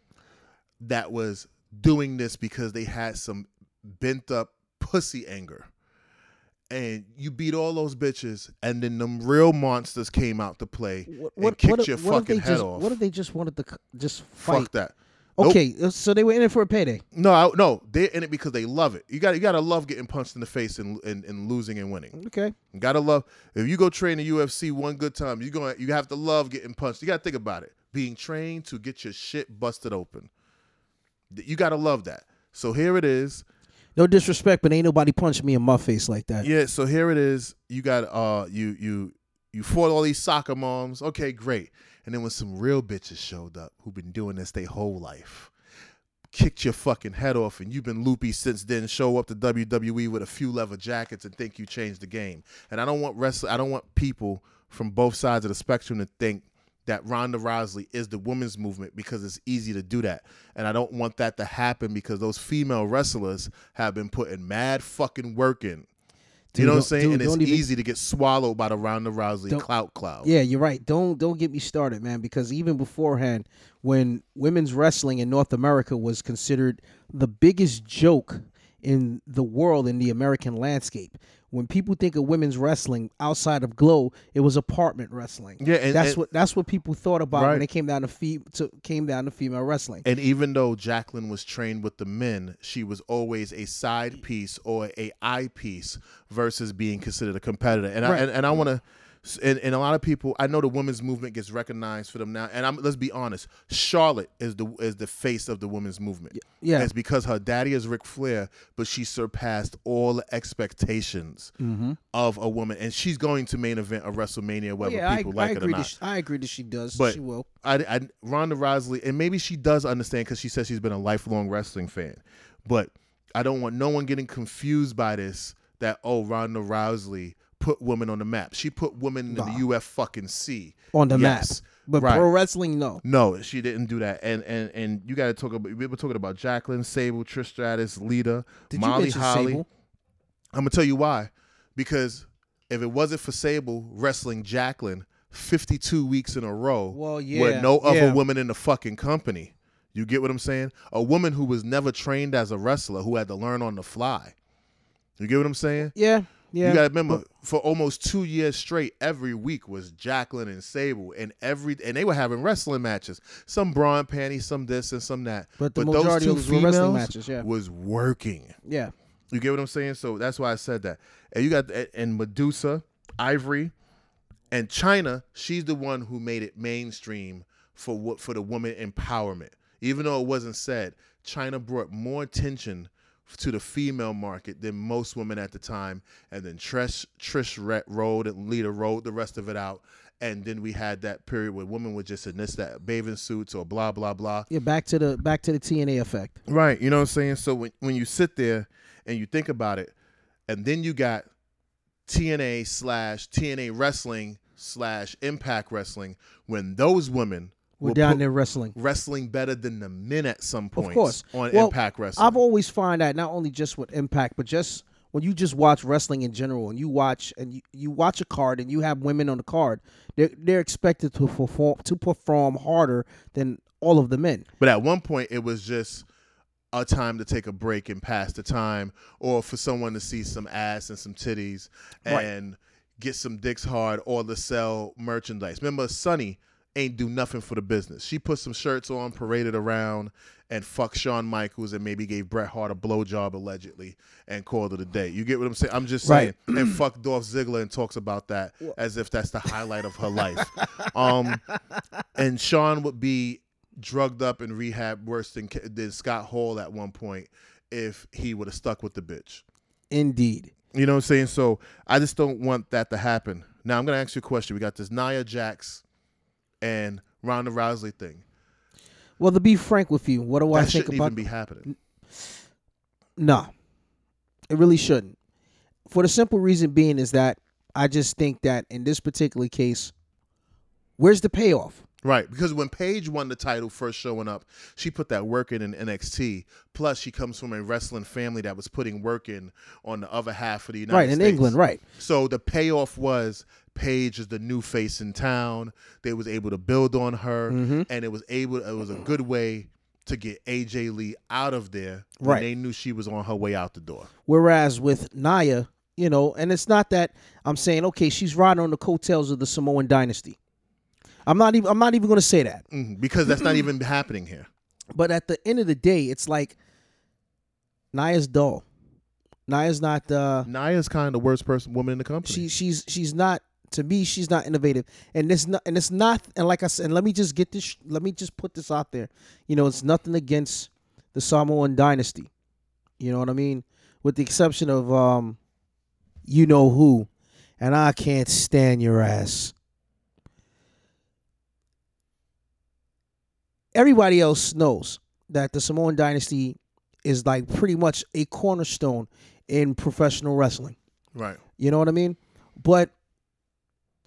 that was doing this because they had some bent up pussy anger. And you beat all those bitches, and then them real monsters came out to play What and kicked what, your what fucking head just off. what if they just wanted to just fight? Fuck that. Nope. Okay, uh, so they were in it for a payday. No, I, no, they're in it because they love it. You got you got to love getting punched in the face and, and and losing and winning. Okay. You gotta love if you go train the UFC one good time, you going you have to love getting punched. You gotta think about it. Being trained to get your shit busted open. You gotta love that. So here it is. No disrespect, but ain't nobody punched me in my face like that. Yeah, so here it is. You got uh you you you fought all these soccer moms. Okay, great. And then when some real bitches showed up who've been doing this their whole life, kicked your fucking head off, and you've been loopy since then, show up to WWE with a few leather jackets and think you changed the game. And I don't want wrestling I don't want people from both sides of the spectrum to think that Ronda Rousey is the women's movement because it's easy to do that. And I don't want that to happen because those female wrestlers have been putting mad fucking work in. Dude, you know what I'm saying? dude, and it's even- easy to get swallowed by the Ronda Rousey clout cloud. Yeah, you're right. Don't don't get me started, man. Because even beforehand, when women's wrestling in North America was considered the biggest joke in the world in the American landscape, when people think of women's wrestling outside of Glow, it was apartment wrestling. Yeah, and- that's and- what that's what people thought about Right. when it came down to, fe- to came down to female wrestling. And even though Jacqueline was trained with the men, she was always a side piece or a eye piece versus being considered a competitor. And Right. I and, and I want to and, and a lot of people I know the women's movement gets recognized for them now. And I'm let's be honest, Charlotte is the is the face of the women's movement. yeah. It's because her daddy is Ric Flair, but she surpassed all expectations mm-hmm. of a woman. And she's going to main event a WrestleMania, oh, whether yeah, I, people I like it or not. She, I agree that she does. But- she will. I, I Ronda Rousey, and maybe she does understand because she says she's been a lifelong wrestling fan. But I don't want no one getting confused by this. That oh, Ronda Rousey put women on the map. She put women in the UF fucking C On the Yes, map. But right. pro wrestling, no. No, she didn't do that. And and and you got to talk about. We were talking about Jacqueline, Sable, Trish Stratus, Lita, Did Molly Holly. Sable? I'm gonna tell you why. Because if it wasn't for Sable wrestling Jacqueline 52 weeks in a row, Well, yeah, with no other yeah. woman in the fucking company, you get what I'm saying? A woman who was never trained as a wrestler, who had to learn on the fly. You get what I'm saying? Yeah, yeah. you gotta remember, for almost two years straight, every week was Jacqueline and Sable, and every and they were having wrestling matches. Some bra and panties, some this and some that. But the those majority two of those wrestling females matches, yeah. was working. yeah. You get what I'm saying? So that's why I said that. And you got and Medusa, Ivory, and Chyna. She's the one who made it mainstream for what for the woman empowerment. even though it wasn't said, Chyna brought more attention to the female market than most women at the time. And then Trish Trish rode and Lita rode the rest of it out. And then we had that period where women were just in this that bathing suits or blah blah blah. Yeah, back to the back to the TNA effect. Right. You know what I'm saying? So when when you sit there and you think about it, and then you got TNA slash TNA wrestling slash Impact Wrestling when those women we're down there wrestling, wrestling better than the men at some point. Of course, on well, Impact Wrestling. I've always find that not only just with Impact, but just when you just watch wrestling in general, and you watch and you, you watch a card, and you have women on the card, they're they're expected to perform to perform harder than all of the men. But at one point, it was just a time to take a break and pass the time, or for someone to see some ass and some titties and right. get some dicks hard, or to sell merchandise. Remember, Sunny ain't do nothing for the business. She put some shirts on, paraded around, and fucked Shawn Michaels and maybe gave Bret Hart a blowjob allegedly and called it a day. You get what I'm saying? I'm just saying. Right. and fuck Dolph Ziggler and talks about that as if that's the highlight of her life. Um, and Shawn would be drugged up in rehab worse than, than Scott Hall at one point if he would have stuck with the bitch. Indeed. You know what I'm saying? So I just don't want that to happen. Now I'm gonna ask you a question. We got this Nia Jax and Ronda Rousey thing. Well, to be frank with you, what do that I think about? Even be happening. No, it really shouldn't. For the simple reason being is that I just think that in this particular case, where's the payoff? Right, because when Paige won the title first showing up, she put that work in in NXT. Plus, she comes from a wrestling family that was putting work in on the other half of the United right, States. Right, in England, right. So the payoff was Paige is the new face in town. They was able to build on her, mm-hmm. and it was able. It was a good way to get AJ Lee out of there when right. they knew she was on her way out the door. Whereas with Nia, you know, and it's not that I'm saying okay, she's riding on the coattails of the Samoan dynasty. I'm not even. I'm not even going to say that mm-hmm, because that's not even happening here. But at the end of the day, it's like Nia's dull. Nia's not. Uh, Nia's kind of the worst person woman in the company. She she's she's not. To me, she's not innovative, and it's not. And it's not. And like I said, and let me just get this. Let me just put this out there. You know, it's nothing against the Samoan dynasty. You know what I mean? With the exception of um, you know who, and I can't stand your ass. Everybody else knows that the Samoan dynasty is like pretty much a cornerstone in professional wrestling. Right. You know what I mean? But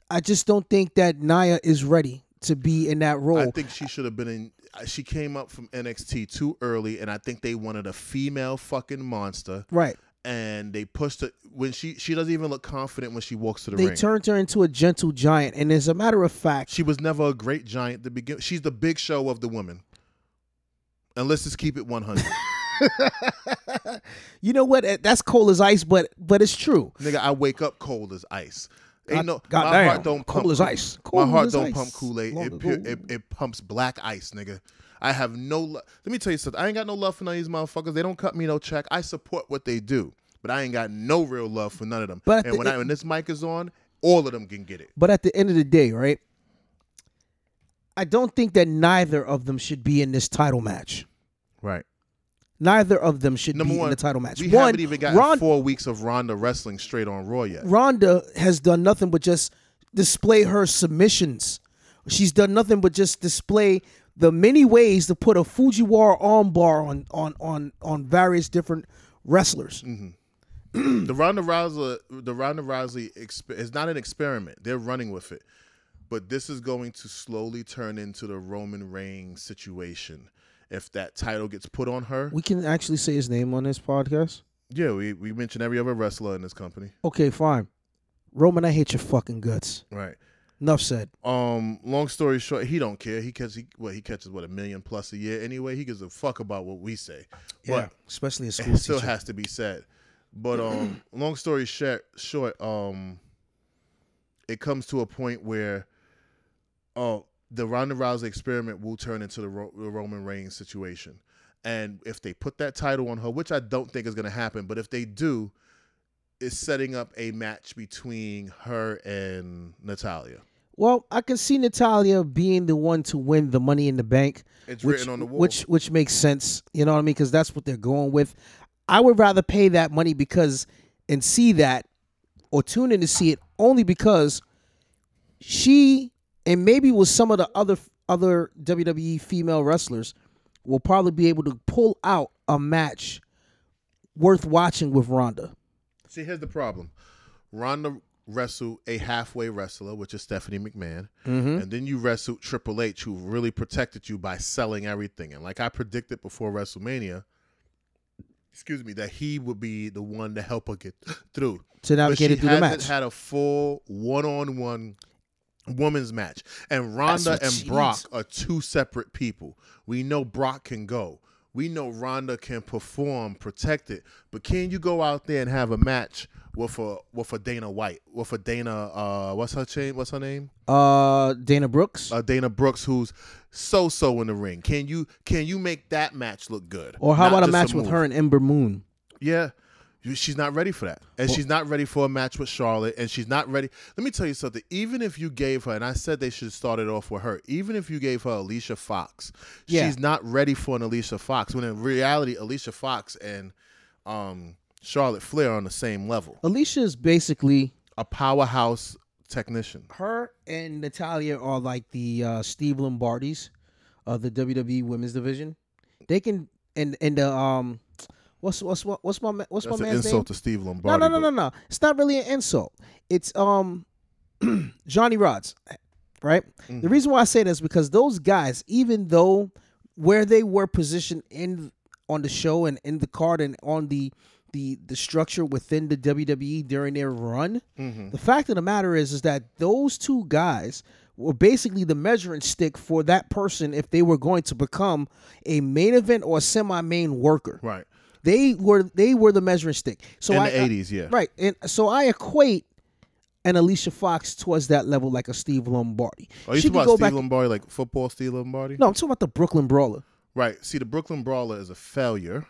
I just don't think that Nia is ready to be in that role. I think she should have been in. Uh, she came up from NXT too early, and I think they wanted a female fucking monster. Right and they pushed her when she she doesn't even look confident when she walks to the they ring. They turned her into a gentle giant, and as a matter of fact, she was never a great giant to begin. She's the big show of the women. And let's just keep it one hundred. you know what? That's cold as ice, but but it's true. Nigga, I wake up cold as ice. Ain't no God my damn. heart don't pump as ice. Cold my heart don't ice. pump Kool Aid. It, it, it pumps black ice, nigga. I have no. Lo- Let me tell you something. I ain't got no love for none of these motherfuckers. They don't cut me no check. I support what they do but I ain't got no real love for none of them. But and when, I, when this mic is on, all of them can get it. But at the end of the day, right? I don't think that neither of them should be in this title match. Right. Neither of them should Number be one, in the title match. We one, haven't even gotten Ron- four weeks of Ronda wrestling straight on Raw yet. Ronda has done nothing but just display her submissions. She's done nothing but just display the many ways to put a Fujiwara armbar on on on on various different wrestlers. Mm-hmm. the Ronda Rousey, the Ronda Rousey exp- is not an experiment. They're running with it, but this is going to slowly turn into the Roman Reigns situation. If that title gets put on her, we can actually say his name on this podcast. Yeah, we we mention every other wrestler in this company. Okay, fine. Roman, I hate your fucking guts. Right. Enough said. Um, long story short, he don't care. He catches he, what he catches what a million plus a year anyway. He gives a fuck about what we say. Yeah, but especially a school it still has to be said. But um, long story short, short, um, it comes to a point where, oh, the Ronda Rousey experiment will turn into the, Ro- the Roman Reigns situation, and if they put that title on her, which I don't think is going to happen, but if they do, it's setting up a match between her and Natalya. Well, I can see Natalya being the one to win the Money in the Bank. It's which, written on the wall. Which which makes sense. You know what I mean? Because that's what they're going with. I would rather pay that money because and see that or tune in to see it only because she and maybe with some of the other other WWE female wrestlers will probably be able to pull out a match worth watching with Ronda. See, here's the problem. Ronda wrestled a halfway wrestler, which is Stephanie McMahon, Mm-hmm. and then you wrestled Triple H, who really protected you by selling everything. And like I predicted before WrestleMania, excuse me, that he would be the one to help her get through. To But navigate she it through the match. had a full one-on-one women's match. And Ronda and she Brock needs. are two separate people. We know Brock can go. We know Ronda can perform, protect it. But can you go out there and have a match with a with a Dana White, with a Dana uh what's her chain? What's her name? Uh, Dana Brooks, Uh, Dana Brooks, who's so so in the ring. Can you can you make that match look good? or how Not about a match with her and Ember Moon? Yeah. She's not ready for that. And she's not ready for a match with Charlotte. And she's not ready. Let me tell you something. Even if you gave her, and I said they should start it off with her, even if you gave her Alicia Fox, Yeah. she's not ready for an Alicia Fox. When in reality, Alicia Fox and um, Charlotte Flair are on the same level. Alicia is basically A powerhouse technician. her and Natalya are like the uh, Steve Lombardis of the WWE Women's Division. They can and and the um, what's what's what what's my what's That's my an man's insult name? to Steve No, Lombardi. no, no, but- no, no. It's not really an insult. It's um, Johnny Rodz, right? Mm-hmm. The reason why I say that is because those guys, even though where they were positioned in on the show and in the card and on the the the structure within the WWE during their run, Mm-hmm. the fact of the matter is is that those two guys were basically the measuring stick for that person if they were going to become a main event or a semi-main worker. Right. They were they were the measuring stick. So In I, the 80s, yeah. Right. And so I equate an Alicia Fox towards that level like a Steve Lombardi. Are you She talking about go Steve back- Lombardi, like football Steve Lombardi? No, I'm talking about the Brooklyn Brawler. Right. See, the Brooklyn Brawler is a failure.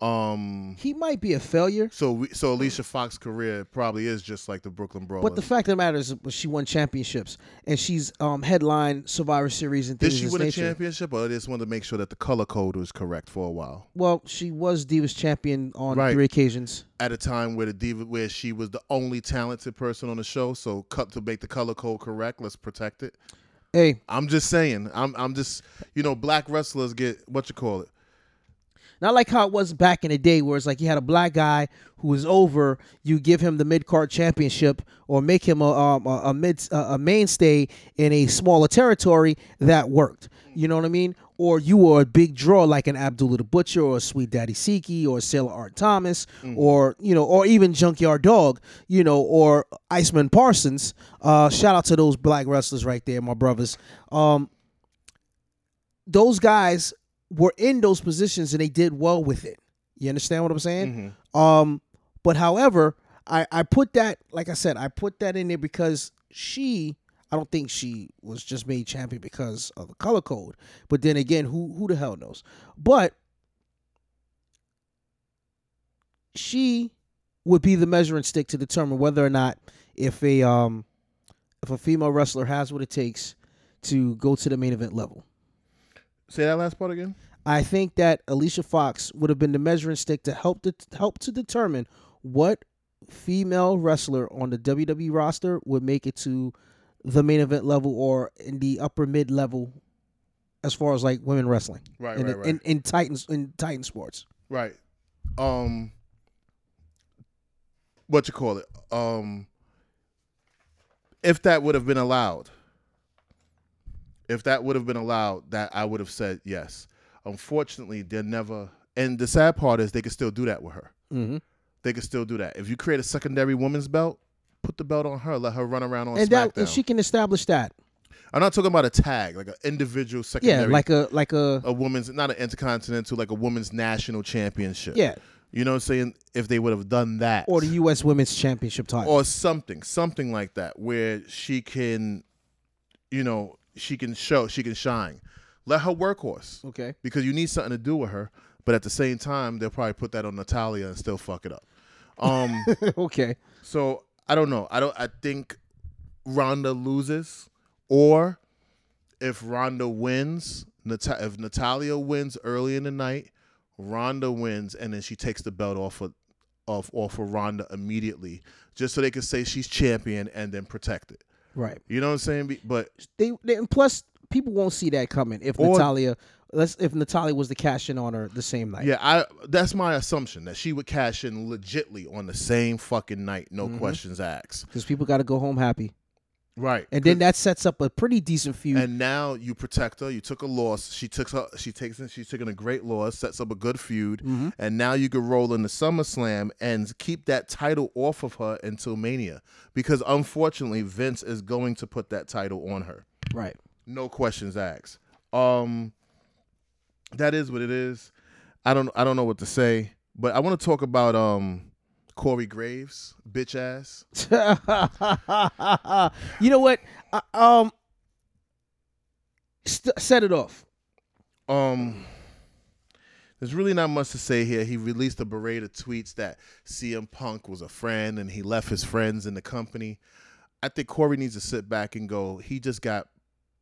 Um. He might be a failure, So we, so Alicia Fox's career probably is just like the Brooklyn Brawler. but the fact of the matter is she won championships and she's um headline Survivor Series and things. did she win this a championship, or they just wanted to make sure that the color code was correct for a while? Well, she was Divas champion on Right. three occasions. At a time where the diva, where she was the only talented person on the show, so cut to make the color code correct. Let's protect it. Hey, I'm just saying. I'm I'm just you know black wrestlers get what you call it. Not like how it was back in the day, where it's like you had a black guy who was over, you give him the mid card championship or make him a um, a, a mid a mainstay in a smaller territory. That worked. You know what I mean? Or you were a big draw like an Abdullah the Butcher or a Sweet Daddy Siki or Sailor Art Thomas or you know or even Junkyard Dog, you know, or Iceman Parsons. Uh, shout out to those black wrestlers right there, my brothers. Um, those guys were in those positions and they did well with it. You understand what I'm saying? Um, but however, I I put that like I said, I put that in there because she. I don't think she was just made champion because of the color code. But then again, who who the hell knows? But she would be the measuring stick to determine whether or not if a um if a female wrestler has what it takes to go to the main event level. Say that last part again. I think that Alicia Fox would have been the measuring stick to help to help to determine what female wrestler on the WWE roster would make it to the main event level or in the upper mid level as far as like women wrestling. Right, in, right, right. in, in Titans in Titan sports. Right. Um what you call it? Um if that would have been allowed. If that would have been allowed, that I would have said yes. Unfortunately, they're never and the sad part is they can still do that with her. Mm-hmm. They can still do that. If you create a secondary woman's belt, put the belt on her, let her run around on And SmackDown. that and she can establish that. I'm not talking about a tag, like an individual secondary. Yeah, like a like a a woman's not an intercontinental, like a women's national championship. yeah, You know what I'm saying? If they would have done that. or the U.S. Women's Championship title. or something, something like that, where she can, you know, she can show, she can shine. Let her workhorse okay. because you need something to do with her. But at the same time, they'll probably put that on Natalya and still fuck it up. Um, okay. so I don't know. I don't. I think Ronda loses, or if Ronda wins, Nat- if Natalya wins early in the night, Ronda wins, and then she takes the belt off of off off of Ronda immediately, just so they can say she's champion and then protect it. Right. You know what I'm saying? But They, they and plus people won't see that coming if Or- Natalya let's if Natalya was to cash in on her the same night. yeah, I that's my assumption that she would cash in legitly on the same fucking night, no Mhm. questions asked. Because people got to go home happy, Right. and then that sets up a pretty decent feud. and now you protect her. You took a loss. She took her. She takes. She's taking a great loss. Sets up a good feud. Mhm. And now you can roll in into SummerSlam and keep that title off of her until Mania, because unfortunately Vince is going to put that title on her. Right. No questions asked. Um, that is what it is. I don't. I don't know what to say, but I want to talk about um Corey Graves, bitch ass. you know what? Uh, um, st- set it off. Um, there's really not much to say here. He released a parade of tweets that CM Punk was a friend and he left his friends in the company. I think Corey needs to sit back and go. He just got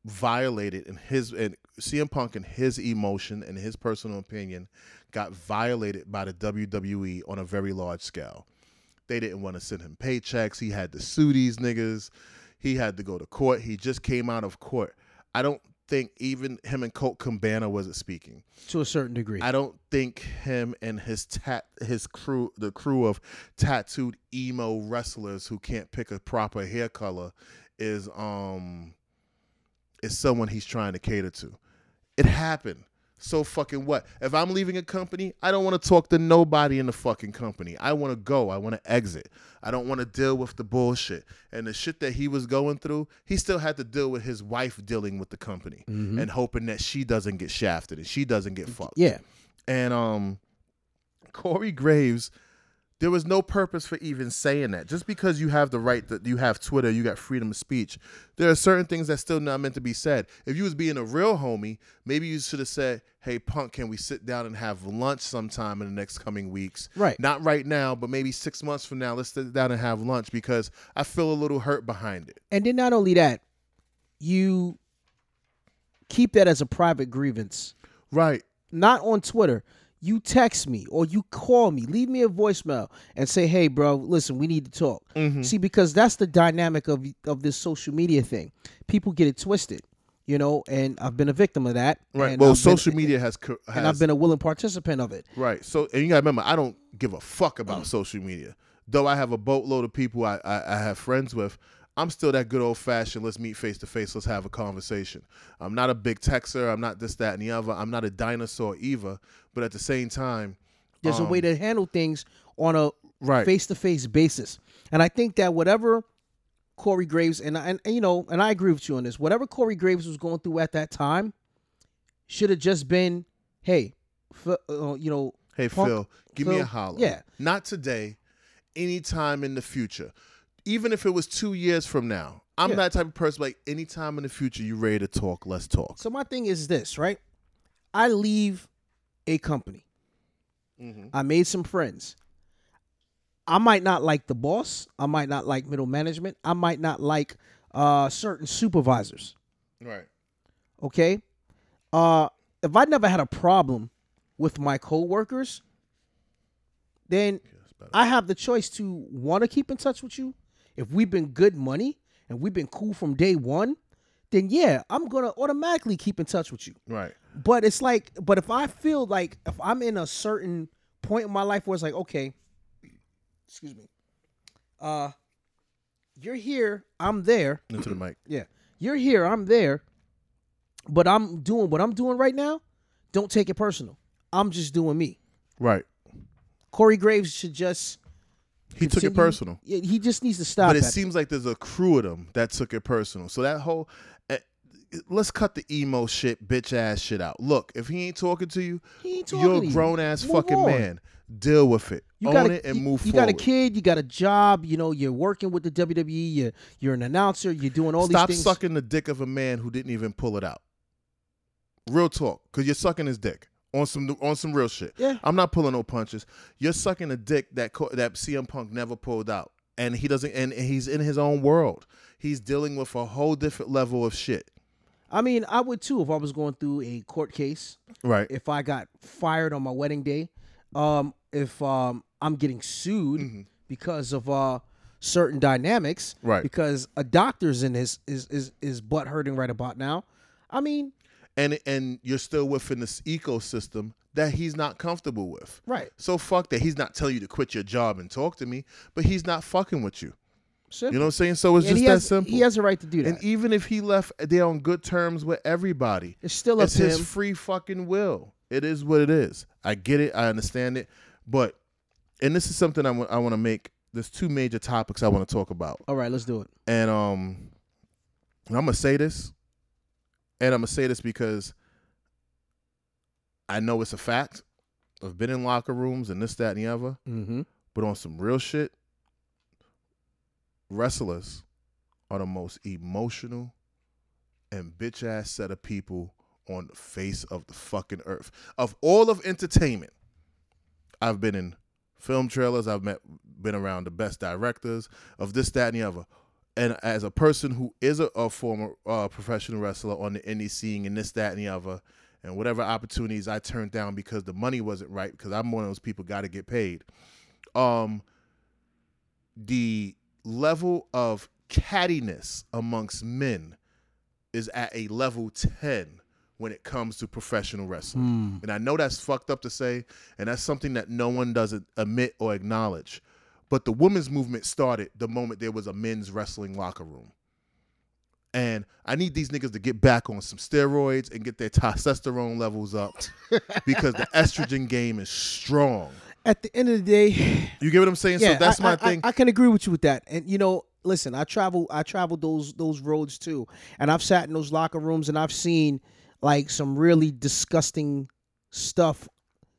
violated in his and CM Punk in his emotion and his personal opinion got violated by the WWE on a very large scale. They didn't want to send him paychecks. He had to sue these niggas. He had to go to court. He just came out of court. I don't think even him and Colt Cabana wasn't speaking. to a certain degree. I don't think him and his tat his crew the crew of tattooed emo wrestlers who can't pick a proper hair color is um is someone he's trying to cater to. It happened. So fucking what? If I'm leaving a company, I don't want to talk to nobody in the fucking company. I want to go. I want to exit. I don't want to deal with the bullshit. And the shit that he was going through, he still had to deal with his wife dealing with the company and hoping that she doesn't get shafted and she doesn't get fucked. yeah. And um Corey Graves, there was no purpose for even saying that. Just because you have the right that you have Twitter, you got freedom of speech. There are certain things that's still not meant to be said. If you was being a real homie, maybe you should have said, "Hey, punk, can we sit down and have lunch sometime in the next coming weeks? Right. Not right now, but maybe six months from now. Let's sit down and have lunch because I feel a little hurt behind it. And then not only that, you keep that as a private grievance, Right. not on Twitter. You text me or you call me, leave me a voicemail and say, "Hey, bro, listen, we need to talk." Mm-hmm. See, because that's the dynamic of of this social media thing. People get it twisted, you know, and I've been a victim of that. Right. and well, I've been- social media has, has and I've been a willing participant of it. Right. So, and you gotta remember, I don't give a fuck about social media. Though I have a boatload of people I, I, I have friends with, I'm still that good old fashioned. Let's meet face to face. Let's have a conversation. I'm not a big texter. I'm not this, that, and the other. I'm not a dinosaur either. But at the same time, There's a way um, to handle things on a face to face basis. And I think that whatever Corey Graves and, and and you know, and I agree with you on this. Whatever Corey Graves was going through at that time should have just been, hey, f- uh, you know, Hey Punk- Phil, give me a holler. yeah. Not today. Anytime in the future. Even if it was two years from now. I'm Yeah. that type of person. Like anytime in the future, you ready to talk? Let's talk. So my thing is this, right? I leave a company. Mhm. I made some friends. I might not like the boss. I might not like middle management. I might not like uh, certain supervisors. Right. okay uh if i never had a problem with my coworkers then better. i have the choice to want to keep in touch with you if we've been good money and we've been cool from day one then yeah i'm gonna automatically keep in touch with you Right. but it's like but if i feel like if i'm in a certain point in my life where it's like okay excuse me uh you're here i'm there Into the mic. yeah. You're here, I'm there, but I'm doing what I'm doing right now. Don't take it personal. I'm just doing me. Right. Corey Graves should just He took it personal. Yeah, he just needs to stop. But it seems like there's a crew of them that took it personal. So that whole eh, let's cut the emo shit, bitch ass shit out. Look, if he ain't talking to you, talking you're a grown ass fucking on. man. Deal with it. You Own got a, it and you, move you forward. got a kid, you got a job, you know, you're working with the WWE, you're, you're an announcer, you're doing all Stop these things. sucking the dick of a man who didn't even pull it out. Real talk, because you're sucking his dick on some on some real shit. Yeah. I'm not pulling no punches. You're sucking a dick that co- that CM Punk never pulled out. and he doesn't and he's in his own world. He's dealing with a whole different level of shit. I mean, I would too if I was going through a court case. Right. If I got fired on my wedding day, um, if um, I'm getting sued Mm-hmm. because of uh, certain dynamics, Right. Because a doctor's in his is is is butt hurting right about now. I mean, and and you're still within this ecosystem that he's not comfortable with. right? So fuck that. He's not telling you to quit your job and talk to me, but he's not fucking with you. Simple. You know what I'm saying? So it's and just that has, simple. He has a right to do that. and even if he left there on good terms with everybody, it's still up it's his him. free fucking will. It is what it is. I get it. I understand it. But and this is something I want to make. There's two major topics I want to talk about. All right, let's do it. And um I'm gonna say this, and I'm gonna say this because I know it's a fact. I've been in locker rooms and this, that, and the other, Mm-hmm. but on some real shit, wrestlers are the most emotional and bitch ass set of people on the face of the fucking earth. Of all of entertainment, I've been in film trailers, I've met been around the best directors of this, that, and the other. And as a person who is a, a former uh, professional wrestler on the indie scene and this, that, and the other, and whatever opportunities I turned down because the money wasn't right, because I'm one of those people got to get paid. Um, the level of cattiness amongst men is at a level 10 when it comes to professional wrestling. Hmm. And I know that's fucked up to say, and that's something that no one doesn't admit or acknowledge. But the women's movement started the moment there was a men's wrestling locker room. And I need these niggas to get back on some steroids and get their testosterone levels up because the estrogen game is strong. At the end of the day, You get what I'm saying? yeah, so that's I, my I- thing. I, I can agree with you with that. And you know, listen, I travel, I travel those those roads too, and I've sat in those locker rooms and I've seen like some really disgusting stuff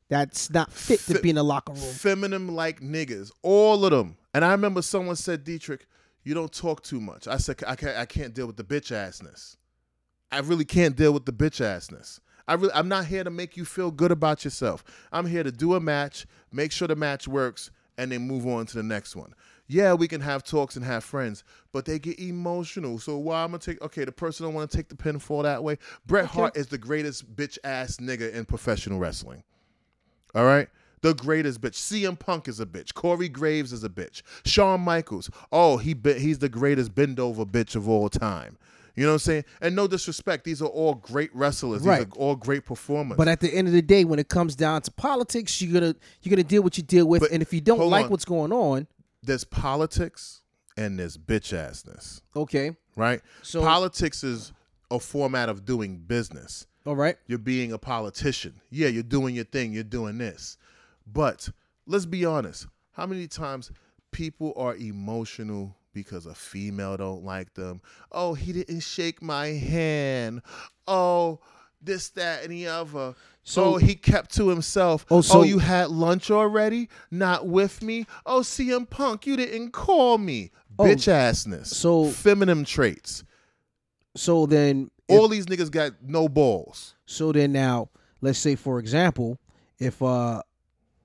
that's not fit to Fi- be in a locker room. feminine like niggas, all of them. And I remember someone said, Dietrich, you don't talk too much. I said, I can't, I can't deal with the bitch assness. I really can't deal with the bitch assness. I really, I'm not here to make you feel good about yourself. I'm here to do a match, make sure the match works, and then move on to the next one. Yeah, we can have talks and have friends, but they get emotional. So why I'm gonna take? Okay, the person don't want to take the pinfall that way. Bret Hart is the greatest bitch ass nigga in professional wrestling. All right. The greatest bitch. CM Punk is a bitch. Corey Graves is a bitch. Shawn Michaels. Oh, he be- he's the greatest bend over bitch of all time. You know what I'm saying? And no disrespect, these are all great wrestlers. Right. These are all great performers. But at the end of the day, when it comes down to politics, you're gonna you're gonna deal what you deal with, But and if you don't like on. what's going on, there's politics and there's bitch assness, okay, right? So- politics is a format of doing business. All right, You're being a politician. Yeah, you're doing your thing. You're doing this. But let's be honest. How many times people are emotional because a female don't like them? Oh, he didn't shake my hand. Oh, this, that, and the other. So- oh, he kept to himself. Oh, Oh, so- you had lunch already? Not with me? Oh, CM Punk, you didn't call me. Oh, Bitch assness. so- feminine traits. so then if- All these niggas got no balls. So then now, let's say for example, if uh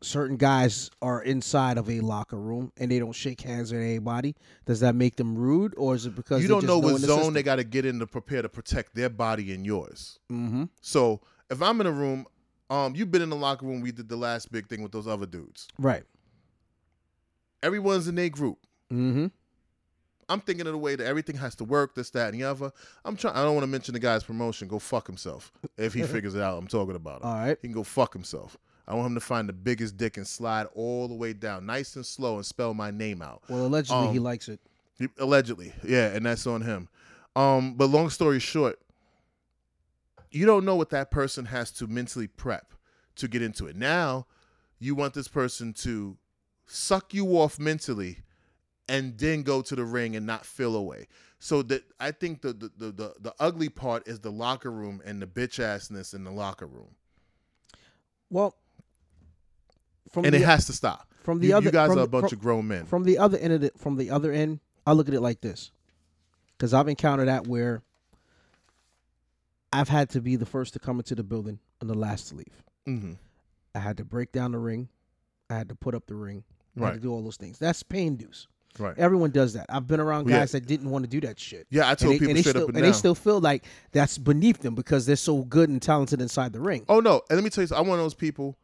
certain guys are inside of a locker room and they don't shake hands with anybody, does that make them rude or is it because you don't know what in the zone they got to get in to prepare to protect their body and yours. Mm-hmm. So if I'm in a room, um, you've been in the locker room. We did the last big thing with those other dudes. Right. Everyone's in their group. Mhm. I'm thinking of the way that everything has to work, this, that, and the other. I'm trying. I don't want to mention the guy's promotion. Go fuck himself. If he figures it out, I'm talking about him. All right. He can go fuck himself. I want him to find the biggest dick and slide all the way down, nice and slow, and spell my name out. Well, allegedly he Um, likes it. He- Allegedly, yeah, and that's on him. Um, but long story short, you don't know what that person has to mentally prep to get into it. Now, you want this person to suck you off mentally and then go to the ring and not feel away. So that I think the the, the the the ugly part is the locker room and the bitch assness in the locker room. Well, from And the, it has to stop. from the You, other you guys are a bunch from- of grown men. from the other end of it from the other end i look at it like this because i've encountered that where i've had to be the first to come into the building and the last to leave hmm i had to break down the ring i had to put up the ring i had to do all those things that's pain dues Right. Everyone does that. I've been around Yeah. guys that didn't want to do that shit. Yeah, I And told they, people and they straight still, up and and they still feel like that's beneath them because they're so good and talented inside the ring. Oh no! And let me tell you, something. I'm one of those people.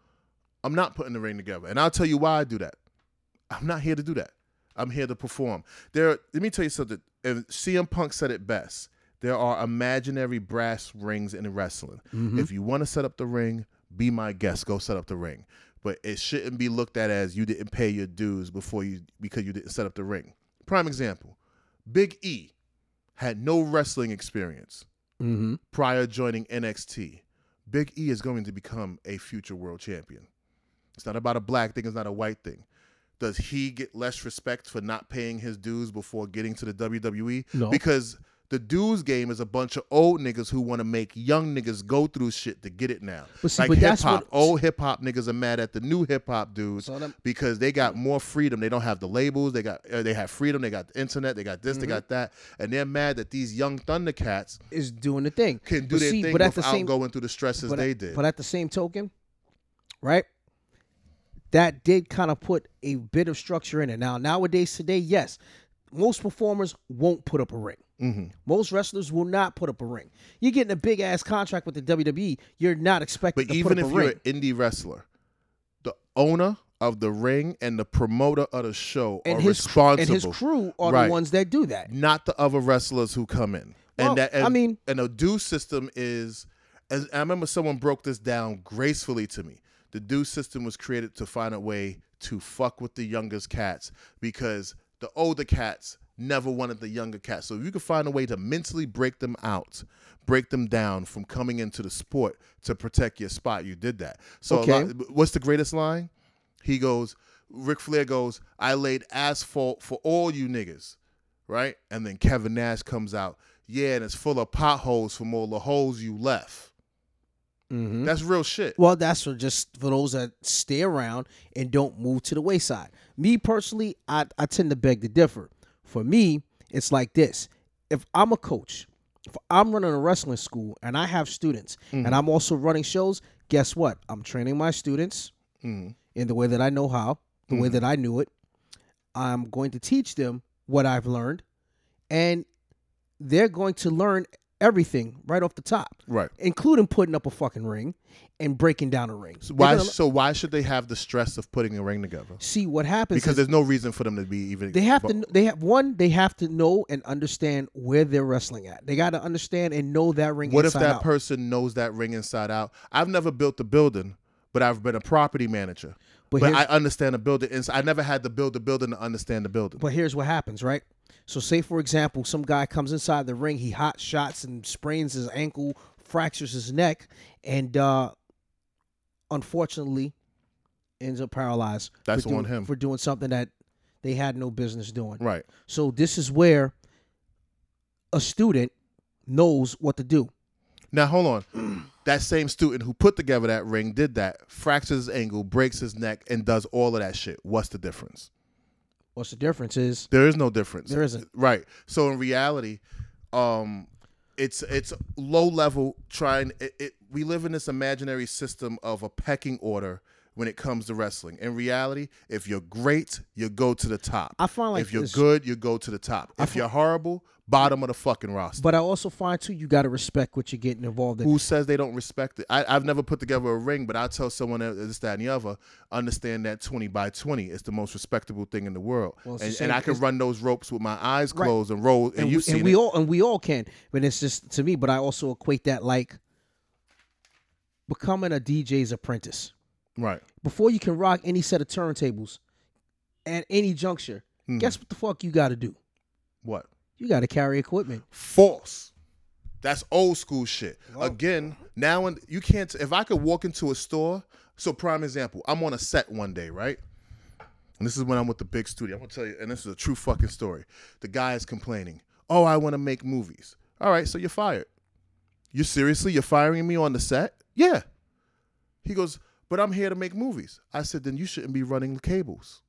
I'm not putting the ring together, and I'll tell you why I do that. I'm not here to do that. I'm here to perform. There. Let me tell you something. And CM Punk said it best. There are imaginary brass rings in wrestling. Mm-hmm. If you want to set up the ring, be my guest. Go set up the ring. But it shouldn't be looked at as you didn't pay your dues before you because you didn't set up the ring. Prime example: Big E had no wrestling experience Mm-hmm. prior joining NXT. Big E is going to become a future world champion. It's not about a black thing, it's not a white thing. Does he get less respect for not paying his dues before getting to the WWE? No. Because the dudes game is a bunch of old niggas who want to make young niggas go through shit to get it now. But see, like but hip that's hop, what- old hip hop niggas are mad at the new hip hop dudes So them- because they got more freedom. They don't have the labels. They got uh, they have freedom. They got the internet. They got this. Mm-hmm. They got that, and they're mad that these young Thundercats Is doing the thing. can do But their see, thing but at the without same going through the stresses but, they did. But at the same token, right? That did kind of put a bit of structure in it. Now, nowadays, today, yes, most performers won't put up a ring. Mm-hmm. Most wrestlers will not put up a ring. You're getting a big ass contract with the WWE. You're not expected but to even put if a you're ring. an indie wrestler, the owner of the ring and the promoter of the show and are his responsible. and his crew are Right. the ones that do that. not the other wrestlers who come in. Well, and that, and, I mean- and the due system is. As I remember, someone broke this down gracefully to me. The due system was created to find a way to fuck with the youngest cats because the older cats never wanted the younger cats. So if you could find a way to mentally break them out, break them down from coming into the sport to protect your spot, you did that. So Okay. lot- what's the greatest line? He goes, Ric Flair goes, I laid asphalt for all you niggas, right? And then Kevin Nash comes out, yeah, and it's full of potholes from all the holes you left. Mhm. That's real shit. Well, that's for just for those that stay around and don't move to the wayside. Me personally, I, I tend to beg to differ. For me, it's like this. If I'm a coach, if I'm running a wrestling school and I have students and I'm also running shows, guess what? I'm training my students Mhm. in the way that I know how, the way that I knew it. I'm going to teach them what I've learned, and they're going to learn everything right off the top Right. including putting up a fucking ring and breaking down a ring. So why? gonna- So why should they have the stress of putting a ring together? see what happens? Because there's no reason for them to be even. they have but- to. They have one. They have to know and understand where they're wrestling at. They got to understand and know that ring. What if that out. person knows that ring inside out? I've never built the building, but I've been a property manager. But But, I understand the building. inside. I never had to build the building to understand the building. But here's what happens, right? So, say for example, some guy comes inside the ring, he hot shots and sprains his ankle, fractures his neck, and uh, unfortunately ends up paralyzed. That's doing, on him. for doing something that they had no business doing. right. So this is where a student knows what to do. Now hold on. that same student who put together that ring did that, fractures his ankle, breaks his neck, and does all of that shit. What's the difference? What's the difference is There is no difference. There isn't. Right. So in reality, um, it's it's low level trying. It, it, we live in this imaginary system of a pecking order when it comes to wrestling. In reality, if you're great, you go to the top. I find like if you're this- good, you go to the top. If you're horrible, bottom of the fucking roster. But I also find too you got to respect what you're getting involved in. Who says they don't respect it? I, I've never put together a ring, but I tell someone that this, that, and the other, understand that 20 by 20 is the most respectable thing in the world. Well, it's the and, I can run those ropes with my eyes Right. closed and roll. And, and, we, and we it. all and we all can. But it's just to me. But I also equate that like becoming a DJ's apprentice. right. Before you can rock any set of turntables at any juncture, Hmm. guess what the fuck you got to do? What? You got to carry equipment. False. That's old school shit. Again, now and you can't. If I could walk into a store, so prime example, I'm on a set one day, right? And this is when I'm with the big studio. I'm gonna tell you, and this is a true fucking story. The guy is complaining. Oh, I want to make movies. All right, so you're fired. You seriously? You're firing me on the set? Yeah. He goes, but I'm here to make movies. I said, then you shouldn't be running the cables.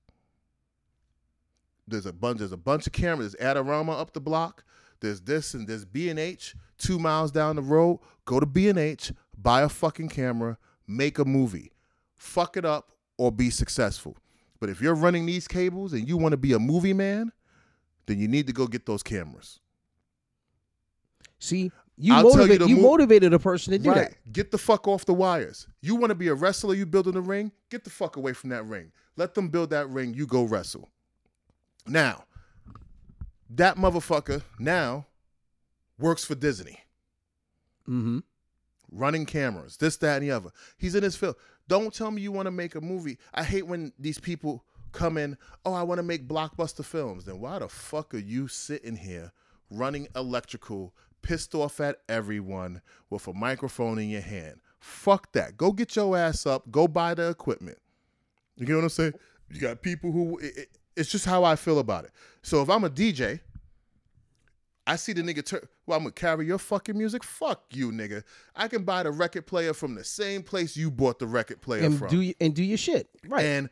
There's a bunch. There's a bunch of cameras. There's Adorama up the block. There's this and there's B and H two miles down the road. Go to B and H, buy a fucking camera, make a movie, fuck it up or be successful. But if you're running these cables and you want to be a movie man, then you need to go get those cameras. See, you I'll tell you motivate you, mo- motivated a person to do right. that. Get the fuck off the wires. You want to be a wrestler, you building a ring? Get the fuck away from that ring. Let them build that ring, you go wrestle. Now, that motherfucker now works for Disney. Mm-hmm. running cameras, this, that, and the other. He's in his field. Don't tell me you want to make a movie. I hate when these people come in, oh, I want to make blockbuster films. Then why the fuck are you sitting here running electrical, pissed off at everyone with a microphone in your hand? Fuck that. Go get your ass up. Go buy the equipment. You get what I'm saying? You got people who, it, it- it's just how I feel about it. So if I'm a DJ, I see the nigga turn. Well, I'm gonna carry your fucking music. Fuck you, nigga. I can buy the record player from the same place you bought the record player And from. do and do your shit right. And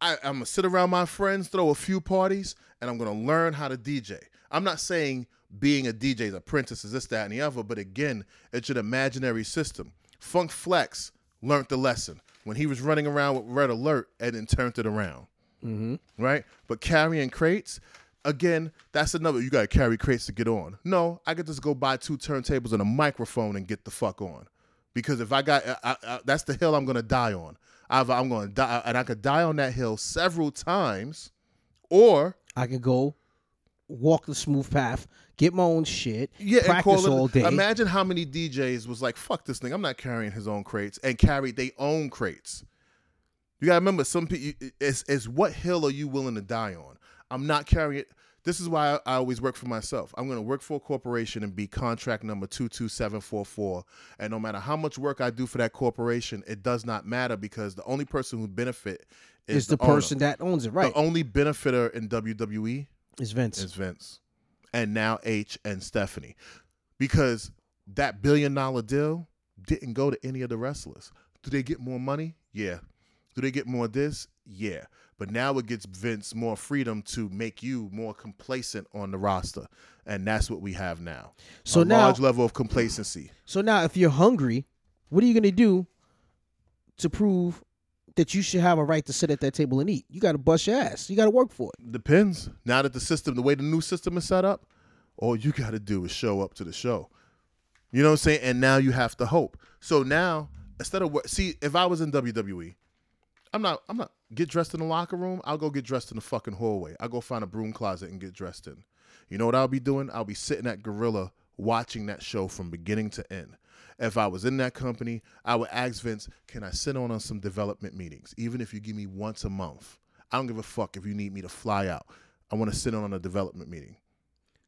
I, I'm gonna sit around my friends, throw a few parties, and I'm gonna learn how to DJ. I'm not saying being a DJ's apprentice is this, that, and the other, but again, it's an imaginary system. Funk Flex learned the lesson when he was running around with Red Alert and then turned it around. mm-hmm. Right? But carrying crates, again, that's another. You gotta carry crates to get on. No, I could just go buy two turntables and a microphone and get the fuck on. Because if I got, I, I, I- that's the hill I'm gonna die on. Either I'm gonna die, and I could die on that hill several times, or I can go walk the smooth path, get my own shit, yeah, and practice it. all day. Imagine how many DJs was like, "Fuck this thing, I'm not carrying his own crates," and carried their own crates. You gotta remember, some people. It's, it's what hill are you willing to die on? I'm not carrying. It. This is why I, always work for myself. I'm gonna work for a corporation and be contract number two two seven four four. And no matter how much work I do for that corporation, it does not matter because the only person who benefit is, is the, owner. person that owns it, right? The only benefiter in WWE is Vince. is Vince, and now H and Stephanie, because that billion dollar deal didn't go to any of the wrestlers. Do they get more money? Yeah. Do they get more this? Yeah. But now it gets Vince more freedom to make you more complacent on the roster, and that's what we have now. So a now- large level of complacency. So now, if you're hungry, what are you gonna do to prove that you should have a right to sit at that table and eat? You got to bust your ass. You got to work for it. Depends. Now that the system, the way the new system is set up, all you got to do is show up to the show. You know what I'm saying? And now you have to hope. So now instead of? See, if I was in WWE, I'm not. I'm not get dressed in the locker room. I'll go get dressed in the fucking hallway. I'll go find a broom closet and get dressed in. You know what I'll be doing? I'll be sitting at Gorilla watching that show from beginning to end. If I was in that company, I would ask Vince, "Can I sit on on some development meetings, even if you give me once a month? I don't give a fuck if you need me to fly out. I want to sit on a development meeting."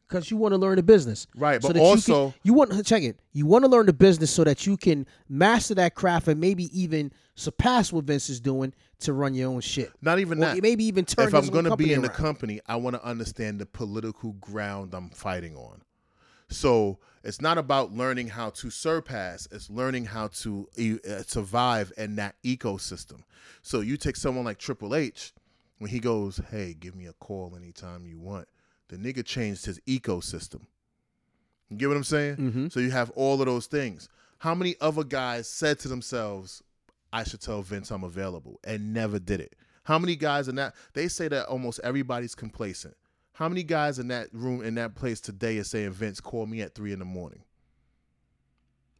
Because you want to learn the business, Right, but that you can- also- you, want check it. You want to learn the business so that you can master that craft and maybe even surpass what Vince is doing to run your own shit. Not even Or that. maybe even turn. if I'm going to be in the company, I want to understand the political ground I'm fighting on. So it's not about learning how to surpass; it's learning how to uh, survive in that ecosystem. So you take someone like Triple H, when he goes, "Hey, give me a call anytime you want," the nigga changed his ecosystem. You get what I'm saying? Mhm. So you have all of those things. How many other guys said to themselves, I should tell Vince I'm available and never did it? How many guys in that they say that almost everybody's complacent. How many guys in that room in that place today is saying Vince call me at three in the morning?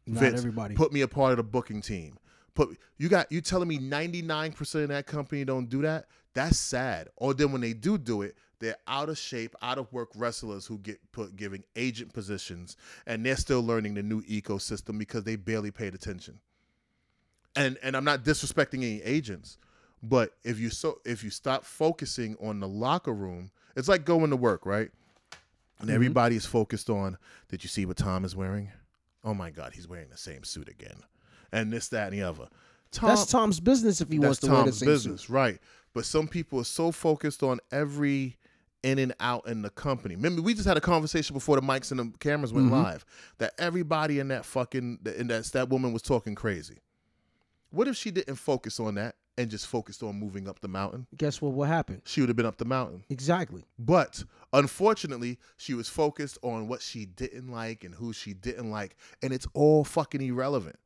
Not Vince, everybody. put me a part of the booking team. Put you got you telling me 99% of that company don't do that? That's sad. Or then when they do do it, they're out of shape, out of work wrestlers who get put giving agent positions and they're still learning the new ecosystem because they barely paid attention. And and I'm not disrespecting any agents, but if you so if you stop focusing on the locker room, it's like going to work, right? And everybody is focused on, did you see what Tom is wearing? Oh my God, he's wearing the same suit again. And this, that, and the other. Tom, That's Tom's business if he wants to wear the same business, suit. right? But some people are so focused on every in and out in the company. Remember, we just had a conversation before the mics and the cameras went Mm-hmm. live that everybody in that fucking in that that woman was talking crazy. What if she didn't focus on that and just focused on moving up the mountain? Guess what? What happened? She would have been up the mountain. Exactly. But unfortunately, she was focused on what she didn't like and who she didn't like, and it's all fucking irrelevant.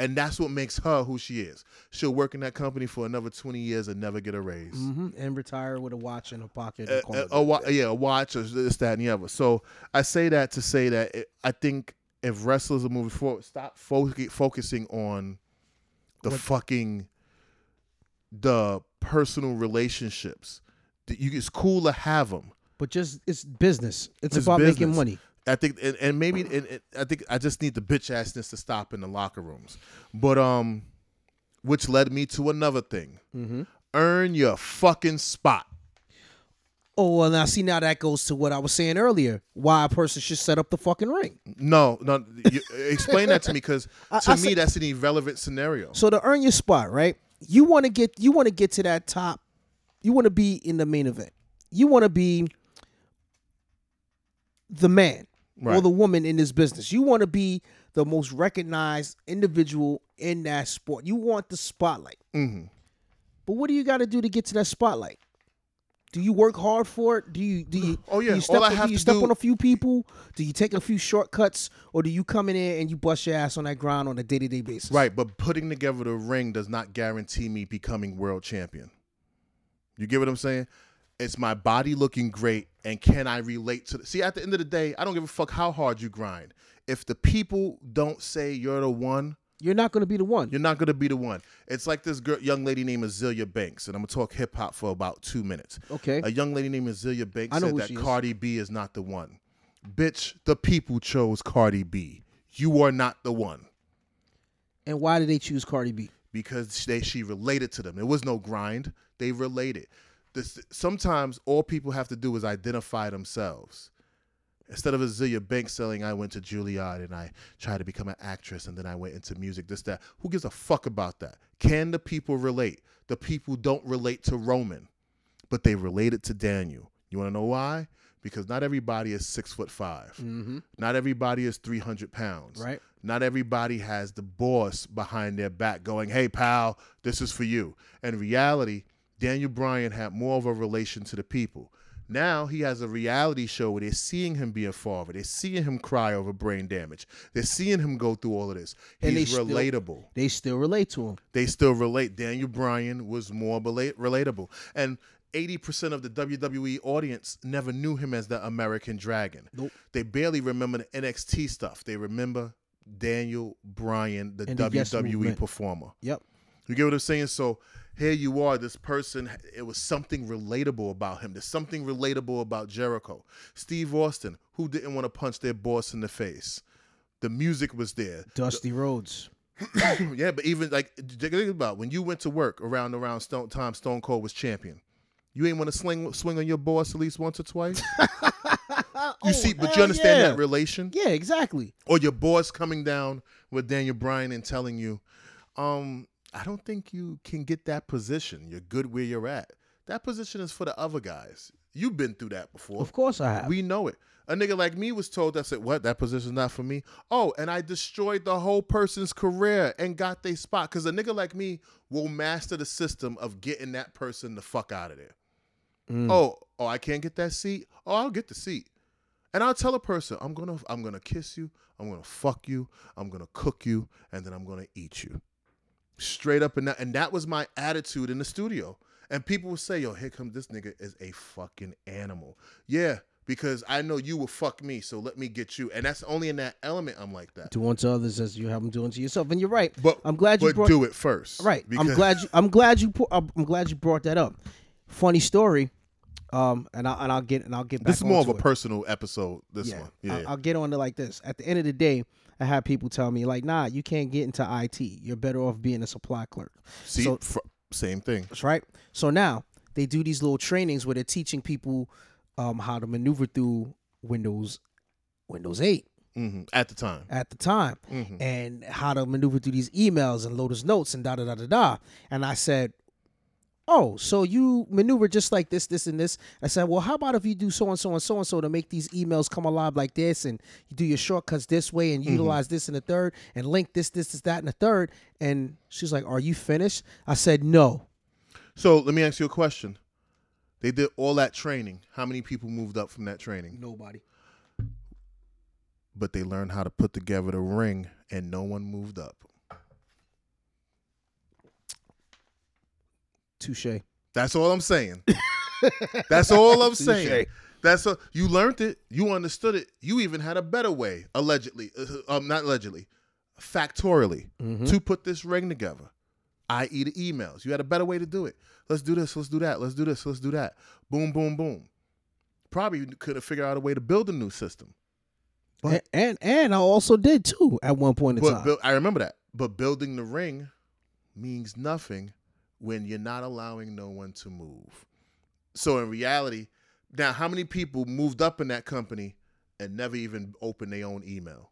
and that's what makes her who she is. She'll work in that company for another twenty years and never get a raise. hmm And retire with a watch in her pocket. A, and call a- it a a wa- yeah, a watch or this, that, and the other. So I say that to say that it, I think if wrestlers are moving forward, stop fo- focusing on the fucking the personal relationships. You, it's cool to have them. But just it's business. It's, It's about making money. I think, and, and maybe, and, and I think I just need the bitch assness to stop in the locker rooms. But um, which led me to another thing: Mm-hmm. earn your fucking spot. Oh well, now see now that goes to what I was saying earlier. Why a person should set up the fucking ring. No, no. You, explain that to me, because I- to I me said- that's an irrelevant scenario. So to earn your spot, right? You want to get you want to get to that top. You want to be in the main event. You want to be the man or the woman in this business. You want to be the most recognized individual in that sport. You want the spotlight. hmm But what do you got to do to get to that spotlight? Do you work hard for it? Do you do you? Oh, yeah. Do you step, All I do you step do- on a few people? Do you take a few shortcuts, or do you come in there and you bust your ass on that ground on a day to day basis? Right, but putting together the ring does not guarantee me becoming world champion. You get what I'm saying? It's my body looking great, and can I relate to? The, see, at the end of the day, I don't give a fuck how hard you grind. If the people don't say you're the one, You're not going to be the one. you're not gonna be the one. It's like this girl, young lady named Azealia Banks, and I'm gonna talk hip hop for about two minutes. Okay. A young lady named Azealia Banks I know said who that she is. Cardi B is not the one. Bitch, the people chose Cardi B. You are not the one And why did they choose Cardi B? because they she related to them. There was no grind. They related. This, sometimes all people have to do is identify themselves. Instead of Azealia Banks selling, I went to Juilliard and I tried to become an actress and then I went into music, this, that. Who gives a fuck about that? Can the people relate? The people don't relate to Roman, but they related to Daniel. You want to know why? Because not everybody is six foot 5 Mm-hmm. Not everybody is 300 pounds. Right. Not everybody has the boss behind their back going, hey, pal, this is for you. In reality, Daniel Bryan had more of a relation to the people. Now he has a reality show where they're seeing him be a father. They're seeing him cry over brain damage. They're seeing him go through all of this. And they He's still- relatable. They still relate to him. They still relate. Daniel Bryan was more rela- relatable. And 80% of the WWE audience never knew him as the American Dragon. Nope. They barely remember the NXT stuff. They remember Daniel Bryan, the And the Yes WWE performer. Yep. You get what I'm saying? So here you are, this person, it was something relatable about him. There's something relatable about Jericho. Steve Austin, who didn't want to punch their boss in the face? The music was there. Dusty Rhodes. yeah, but even like think about when you went to work around around Stone time Stone Cold was champion. You ain't want to swing swing on your boss at least once or twice. you see, but you understand that relation, Oh, Yeah, exactly. or your boss coming down with Daniel Bryan and telling you, um, I don't think you can get that position. You're good where you're at. That position is for the other guys. You've been through that before. Of course I have. We know it. A nigga like me was told that said, "What? That position's not for me." Oh, and I destroyed the whole person's career and got their spot because a nigga like me will master the system of getting that person the fuck out of there. Mm. Oh, oh, I can't get that seat. Oh, I'll get the seat, and I'll tell a person, "I'm gonna, I'm gonna kiss you. I'm gonna fuck you. I'm gonna cook you, and then I'm gonna eat you." Straight up and that, and that was my attitude in the studio. And people would say, "Yo, here comes this nigga is a fucking animal." Yeah, because I know you will fuck me, so let me get you. And that's only in that element I'm like that. Do unto others as you have them do unto yourself. And you're right. But I'm glad you but brought do it first, right. I'm glad you. I'm glad you. I'm glad you brought that up. Funny story. Um, and I and I'll get and I'll get back. This is more of a it. personal episode. This yeah, one, yeah. I'll, I'll get on to like this. At the end of the day, I have people tell me like, "Nah, you can't get into IT. You're better off being a supply clerk." See, so- fr- same thing. That's right. So now they do these little trainings where they're teaching people um, how to maneuver through Windows Windows 8 hmm At the time, at the time hmm and how to maneuver through these emails and Lotus notes and da da da da da. And I said, Oh, so you maneuver just like this, this, and this. I said, Well, how about if you do so and so and so and so to make these emails come alive like this, and you do your shortcuts this way and mm-hmm. utilize this in the third, and link this, this, this, that, in the third. And she's like, Are you finished? I said, No. So let me ask you a question. They did all that training. How many people moved up from that training? Nobody. But they learned how to put together the ring, and no one moved up. Touche. That's all I'm saying. That's all I'm saying. That's a, you learned it. You understood it. You even had a better way, allegedly, uh, um, not allegedly, factorially, Mm-hmm. to put this ring together, i.e., the emails. You had a better way to do it. Let's do this. Let's do that. Let's do this. Let's do that. Boom, boom, boom. Probably could have figured out a way to build a new system. And, and and I also did too at one point in But time. I remember that. But building the ring means nothing when you're not allowing no one to move. So in reality, now how many people moved up in that company and never even opened their own email?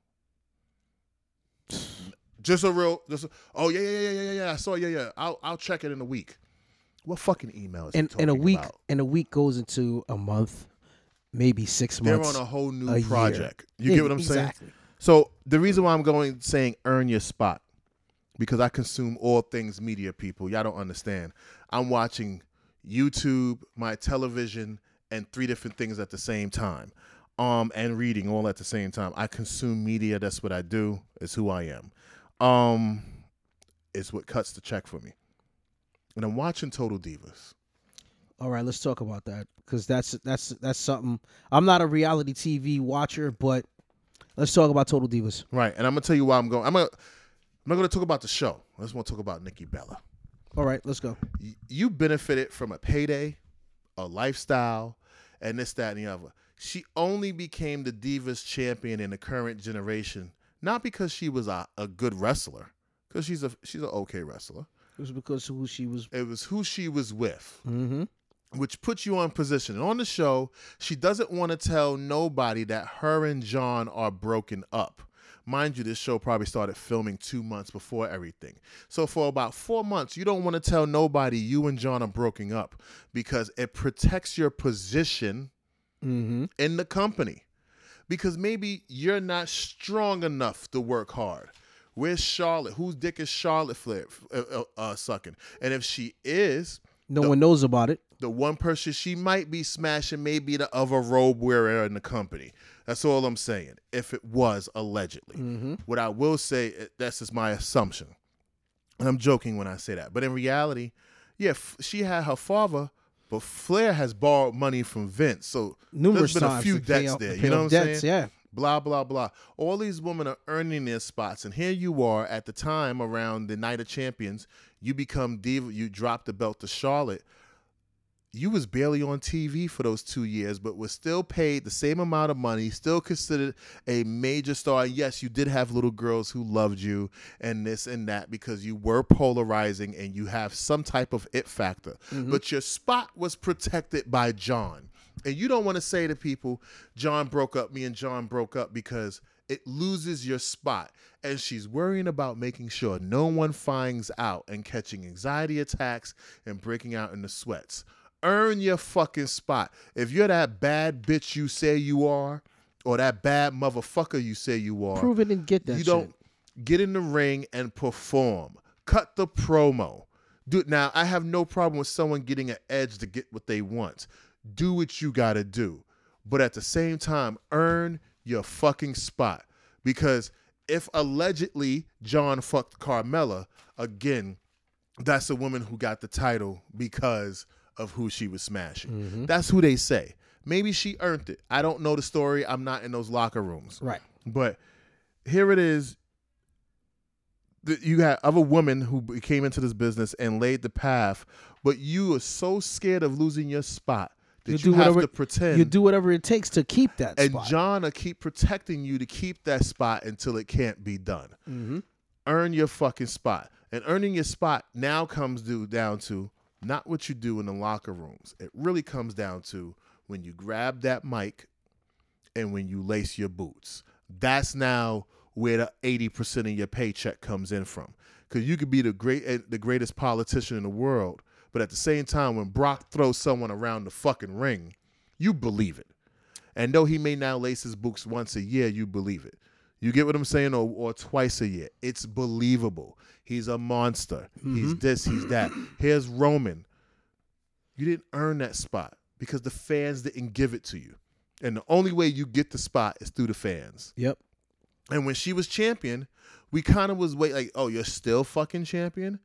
Just a real, just a, oh yeah yeah yeah yeah yeah yeah. I saw yeah yeah. I'll I'll check it in a week. What fucking email is and and a week about? and a week goes into a month, maybe six They're months. on a whole new a year. project. You get what I'm saying? Exactly. So the reason why I'm going saying earn your spot because I consume all things media people. Y'all don't understand. I'm watching YouTube, my television, and three different things at the same time. Um, and reading all at the same time. I consume media. That's what I do. It's who I am. Um, it's what cuts the check for me. And I'm watching Total Divas. All right, let's talk about that because that's that's that's something. I'm not a reality TV watcher, but let's talk about Total Divas. Right. And I'm gonna tell you why I'm going. I'm gonna I'm not gonna talk about the show. I just want to talk about Nikki Bella. All right, let's go. y- you benefited from a payday, a lifestyle, and this, that, and the other. She only became the Divas champion in the current generation, not because she was a, a good wrestler, because she's a she's an okay wrestler. It was because who she was. It was who she was with, Mm-hmm. which puts you on position. And on the show, she doesn't want to tell nobody that her and John are broken up. Mind you, this show probably started filming two months before everything. So for about four months, you don't want to tell nobody you and John are broken up because it protects your position Mm-hmm. in the company. Because maybe you're not strong enough to work hard. Where's Charlotte? Whose dick is Charlotte Flair uh, uh, uh, sucking? And if she is, No one knows about it. the one person she might be smashing may be the other robe wearer in the company. That's all I'm saying. If it was allegedly, Mm-hmm. what I will say uh, that's just my assumption, and I'm joking when I say that. But in reality, yeah, f- she had her father, but Flair has borrowed money from Vince, so Numerous there's been times a few debts off- there. You know what I'm debts, saying? Yeah. Blah blah blah. All these women are earning their spots, and here you are at the time around the Night of Champions. You become diva. You drop the belt to Charlotte. You was barely on TV for those two years, but was still paid the same amount of money. Still considered a major star. Yes, you did have little girls who loved you and this and that because you were polarizing and you have some type of it factor. Mm-hmm. But your spot was protected by John. And you don't want to say to people, John broke up, me and John broke up because it loses your spot. And she's worrying about making sure no one finds out and catching anxiety attacks and breaking out in the sweats. Earn your fucking spot. If you're that bad bitch you say you are, or that bad motherfucker you say you are, Prove it and get that you shit. don't get in the ring and perform. Cut the promo. Do now. I have no problem with someone getting an edge to get what they want. Do what you got to do, but at the same time, earn your fucking spot. Because if allegedly John fucked Carmella again, that's a woman who got the title because of who she was smashing. Mm-hmm. That's who they say. Maybe she earned it. I don't know the story. I'm not in those locker rooms. Right. But here it is. You got other women who came into this business and laid the path, but you are so scared of losing your spot that You you, do have whatever- to pretend. You do whatever it takes to keep that spot. and spot. John will keep protecting you to keep that spot until it can't be done. mm-hmm. Earn your fucking spot. And earning your spot now comes due down to not what you do in the locker rooms. It really comes down to when you grab that mic and when you lace your boots. That's now where the 80% of your paycheck comes in from. Cuz you could be the great eh, the greatest politician in the world, but at the same time when Brock throws someone around the fucking ring, you believe it. And though he may now lace his boots once a year, you believe it. You get what I'm saying? Or, or twice a year. It's believable. He's a monster. He's mm-hmm. this, he's that. Here's Roman. You didn't earn that spot because the fans didn't give it to you. And the only way you get the spot is through the fans. Yep. And when she was champion, we kind of was wait like, oh, you're still fucking champion.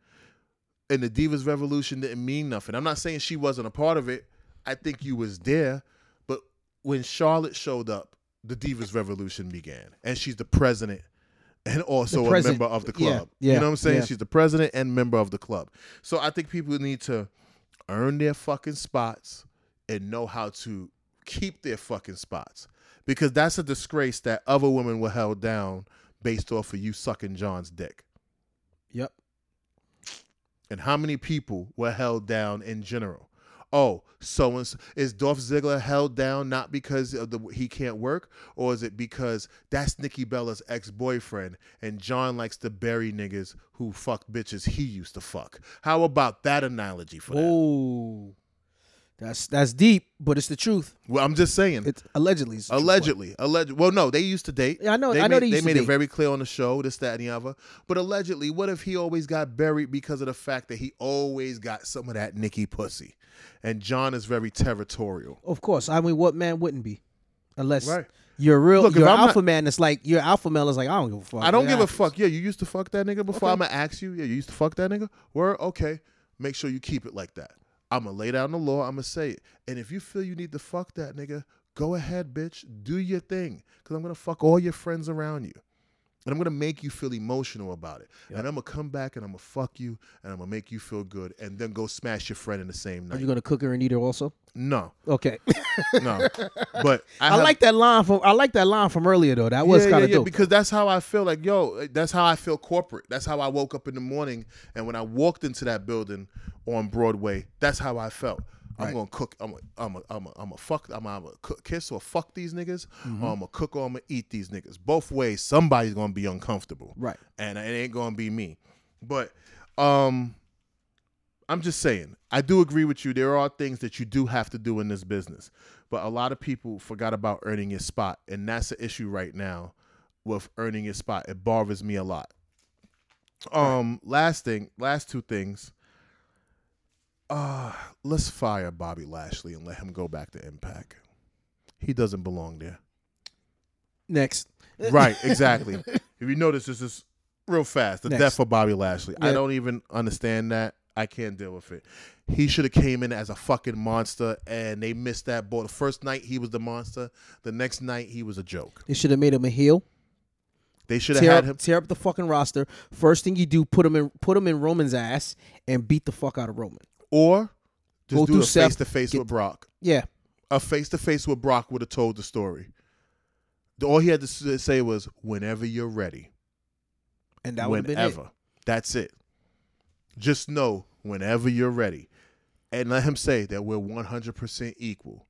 And the Divas Revolution didn't mean nothing. I'm not saying she wasn't a part of it. I think you was there, but when Charlotte showed up, the Divas Revolution began, and she's the president and also The a member of the yeah, club. yeah, you know what I'm saying? yeah. She's the president and member of the club. So I think people need to earn their fucking spots and know how to keep their fucking spots because that's a disgrace that other women were held down based off of you sucking John's dick. Yep. And how many people were held down in general. Oh, so and so, is Dolph Ziggler held down not because of the he can't work, or is it because that's Nikki Bella's ex boyfriend and John likes to bury niggas who fuck bitches he used to fuck? How about that analogy for that? That's that's deep, but it's the truth. Well, I'm just saying. It's allegedly. It's Allegedly, alleged. Well, no, they used to date. Yeah, I know- They I know made, they used to made date. it very clear on the show, this, that, and the other. But allegedly, what if he always got buried because of the fact that he always got some of that Nikki pussy, and John is very territorial. Of course. I mean, what man wouldn't be? Unless Right. you're real. Look, if you're alpha not- man. It's like your alpha male is like I don't give a fuck. I don't give a fuck. Yeah, you used to fuck that nigga before. Okay. I'm gonna ask you. Yeah, you used to fuck that nigga. Where okay. Make sure you keep it like that. I'm gonna lay down the law. I'm gonna say it. And if you feel you need to fuck that nigga, go ahead, bitch. Do your thing. Cause I'm gonna fuck all your friends around you. And I'm gonna make you feel emotional about it. And I'm gonna come back and I'm gonna fuck you and I'm gonna make you feel good and then go smash your friend in the same night. Are you gonna cook her and eat her also? no, Okay. no. But I, I, have- like that line from I like that line from earlier though. That was yeah, kind of yeah, yeah, dope. because that's how I feel. Like, yo, eh, that's how I feel corporate. That's how I woke up in the morning, and when I walked into that building on Broadway, that's how I felt. I'm Right. gonna cook. I'm a, I'm a, I'm a, I'm a fuck. I'm a, I'm a cook, kiss or fuck these niggas, Mm-hmm. or I'm gonna cook or I'm gonna eat these niggas. Both ways, somebody's gonna be uncomfortable, Right. And it ain't gonna be me. But, um, I'm just saying, I do agree with you. There are things that you do have to do in this business, but a lot of people forgot about earning your spot, and that's the issue right now with earning your spot. It bothers me a lot. Um, last thing, last two things. Uh, let's fire Bobby Lashley and let him go back to Impact. He doesn't belong there. Next. Right, exactly. if you notice, this is real fast. The Next. death of Bobby Lashley. I don't even understand that. I can't deal with it. He should have came in as a fucking monster, and they missed that ball. The first night he was the monster. The next night he was a joke. They should have made him a heel. They should have had up, him. tear up the fucking roster. First thing you do, put him in put him in Roman's ass and beat the fuck out of Roman. Or just Go do a face to face with Brock. Yeah. A face to face with Brock would have told the story. All he had to say was, "Whenever you're ready." And that would have been it. whenever. That's it. Just know whenever you're ready, and let him say that we're 100% equal.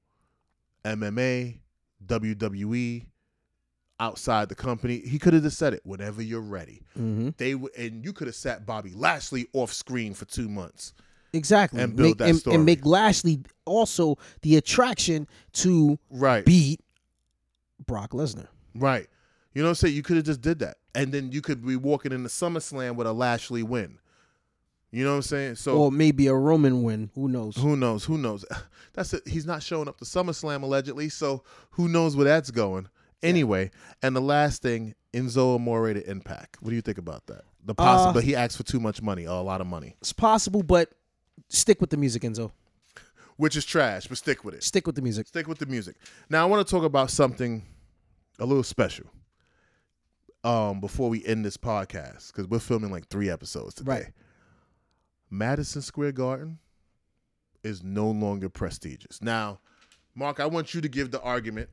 MMA, WWE, outside the company. He could have just said it whenever you're ready. Mm-hmm. They w- and you could have sat Bobby Lashley off screen for two months. Exactly. And build make, that and, story. and make Lashley also the attraction to Right. beat Brock Lesnar. Right. You know what I'm saying? You could have just did that. And then you could be walking in into SummerSlam with a Lashley win. You know what I'm saying? So or maybe a Roman win. Who knows? Who knows? Who knows? That's it. He's not showing up to SummerSlam allegedly, so who knows where that's going? Anyway, and the last thing, Enzo Amore to Impact. What do you think about that? The possible, Uh, he asked for too much money, or a lot of money, It's possible, but stick with the music, Enzo. which is trash. But stick with it. Stick with the music. Stick with the music. Now I want to talk about something a little special. Um, before we end this podcast, because we're filming like three episodes today. Right. Madison Square Garden is no longer prestigious. Now, Mark, I want you to give the argument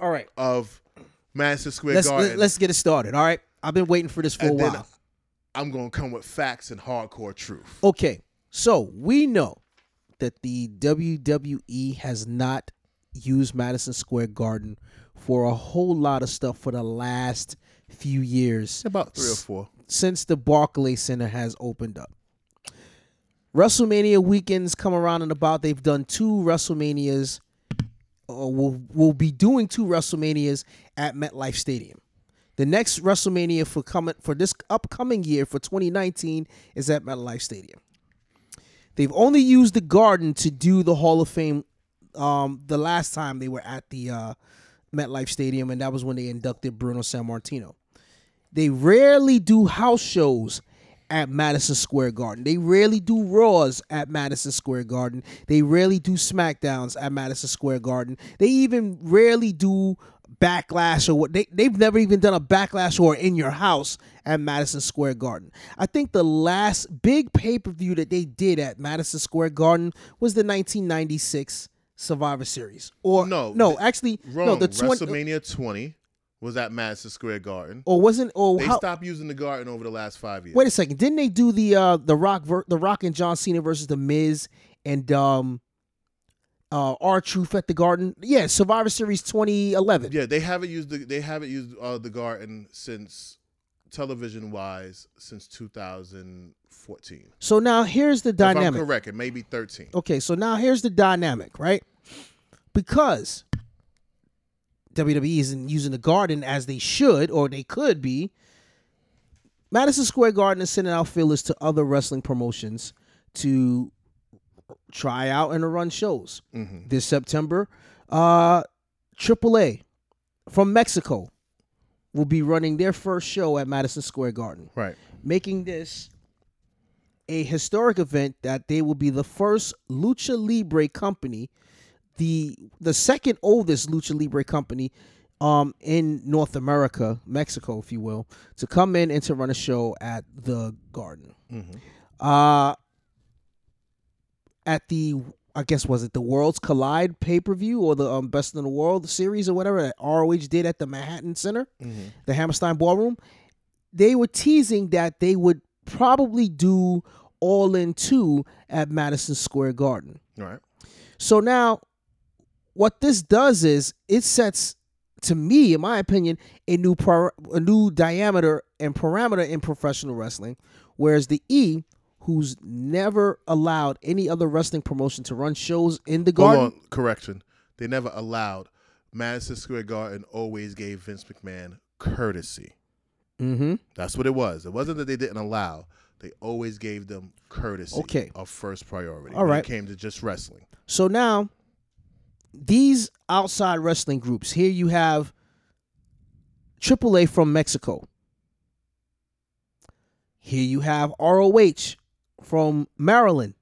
All right. of Madison Square Let's Garden. let's get it started. All right. I've been waiting for this for and a while. I'm going to come with facts and hardcore truth. Okay. So we know that the WWE has not used Madison Square Garden for a whole lot of stuff for the last few years About three or four. since the Barclays Center has opened up. WrestleMania weekends come around and about. They've done two WrestleManias, or will will be doing two WrestleManias at MetLife Stadium. The next WrestleMania for coming for this upcoming year for 2019 is at MetLife Stadium. They've only used the Garden to do the Hall of Fame. Um, the last time they were at the uh, MetLife Stadium, and that was when they inducted Bruno Sammartino. They rarely do house shows at Madison Square Garden. They rarely do Raws at Madison Square Garden. They rarely do SmackDowns at Madison Square Garden. They even rarely do backlash or what they they've never even done a backlash or in your house at Madison Square Garden. I think the last big pay-per-view that they did at Madison Square Garden was the 1996 Survivor Series. Or No, no, the- actually Wrong. no, the 20 WrestleMania 20 was at Madison Square Garden. or wasn't or They how, stopped using the Garden over the last five years. Wait a second. Didn't they do the uh the Rock ver- the Rock and John Cena versus the Miz and um uh R Truth at the Garden? Yeah, Survivor Series 2011. Yeah, they haven't used the they haven't used uh, the Garden since television wise since 2014. So now here's the If I'm dynamic. correct, it may be 13. Okay, so now here's the dynamic, right? Because WWE isn't using the Garden as they should or they could be. Madison Square Garden is sending out feelers to other wrestling promotions to try out and to run shows Mhm. this September. Uh, AAA from Mexico will be running their first show at Madison Square Garden Right. making this a historic event that they will be the first lucha libre company the the second oldest lucha libre company um in North America Mexico if you will to come in and to run a show at the garden Mhm. uh at the I guess was it the Worlds Collide pay-per-view or the um, Best in the World series or whatever that ROH did at the Manhattan Center Mhm. the Hammerstein Ballroom, they were teasing that they would probably do All In 2 at Madison Square Garden. Right. So now, what this does is it sets, to me, in my opinion, a new par- a new diameter and parameter in professional wrestling. Whereas the E, who's never allowed any other wrestling promotion to run shows in the Hold garden, on. Correction. They never allowed. Madison Square Garden always gave Vince McMahon courtesy. mm-hmm. That's what it was. It wasn't that they didn't allow. They always gave them courtesy Okay. of first priority. All when right. it came to just wrestling. So now, these outside wrestling groups, here you have AAA from Mexico. Here you have ROH from Maryland.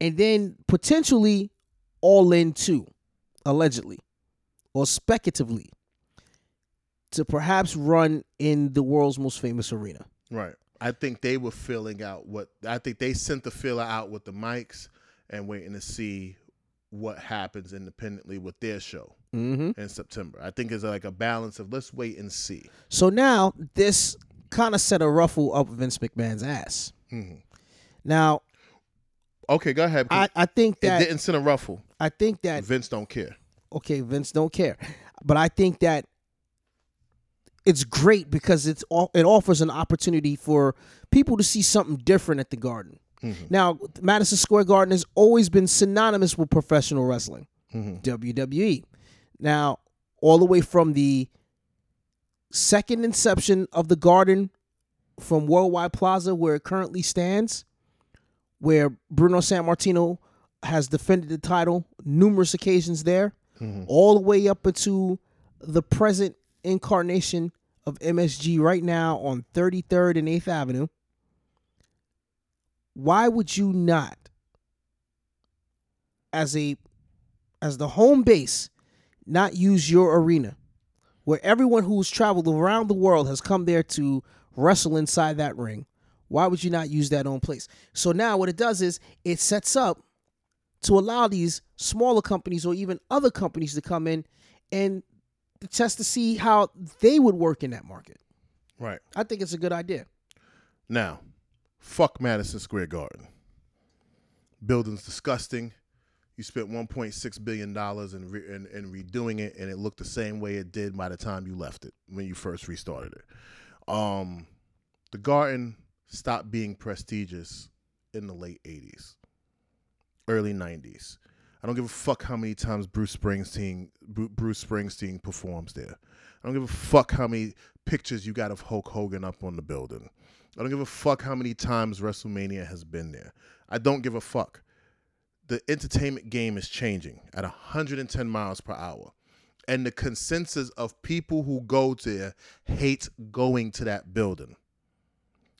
And then potentially All In 2, allegedly or speculatively, to perhaps run in the world's most famous arena. Right. I think they were filling out what I think they sent the filler out with the mics and waiting to see what happens independently with their show Mm-hmm. in September. I think it's like a balance of let's wait and see. So now this kind of set a ruffle up Vince McMahon's ass. Mhm. Now Okay, go ahead. I, I think it that didn't send a ruffle. I think that Vince don't care. okay, Vince don't care, but I think that it's great because it's it offers an opportunity for people to see something different at the Garden. Mhm. Now, Madison Square Garden has always been synonymous with professional wrestling, Mhm. WWE. Now, all the way from the second inception of the Garden from Worldwide Plaza, where it currently stands, where Bruno Sammartino has defended the title numerous occasions there, Mhm. all the way up into the present incarnation of MSG right now on 33rd and 8th Avenue. Why would you not as a as the home base not use your arena where everyone who's traveled around the world has come there to wrestle inside that ring? Why would you not use that own place? So now what it does is it sets up to allow these smaller companies or even other companies to come in and test to see how they would work in that market. Right. I think it's a good idea. Now, fuck Madison Square Garden. Building's disgusting. You spent 1.6 billion dollars in, in in redoing it, and it looked the same way it did by the time you left it when you first restarted it. Um, the Garden stopped being prestigious in the late 80s, early 90s. I don't give a fuck how many times Bruce Springsteen Bruce Springsteen performs there. I don't give a fuck how many pictures you got of Hulk Hogan up on the building. I don't give a fuck how many times WrestleMania has been there. I don't give a fuck. The entertainment game is changing at 110 miles per hour. And the consensus of people who go there hate going to that building.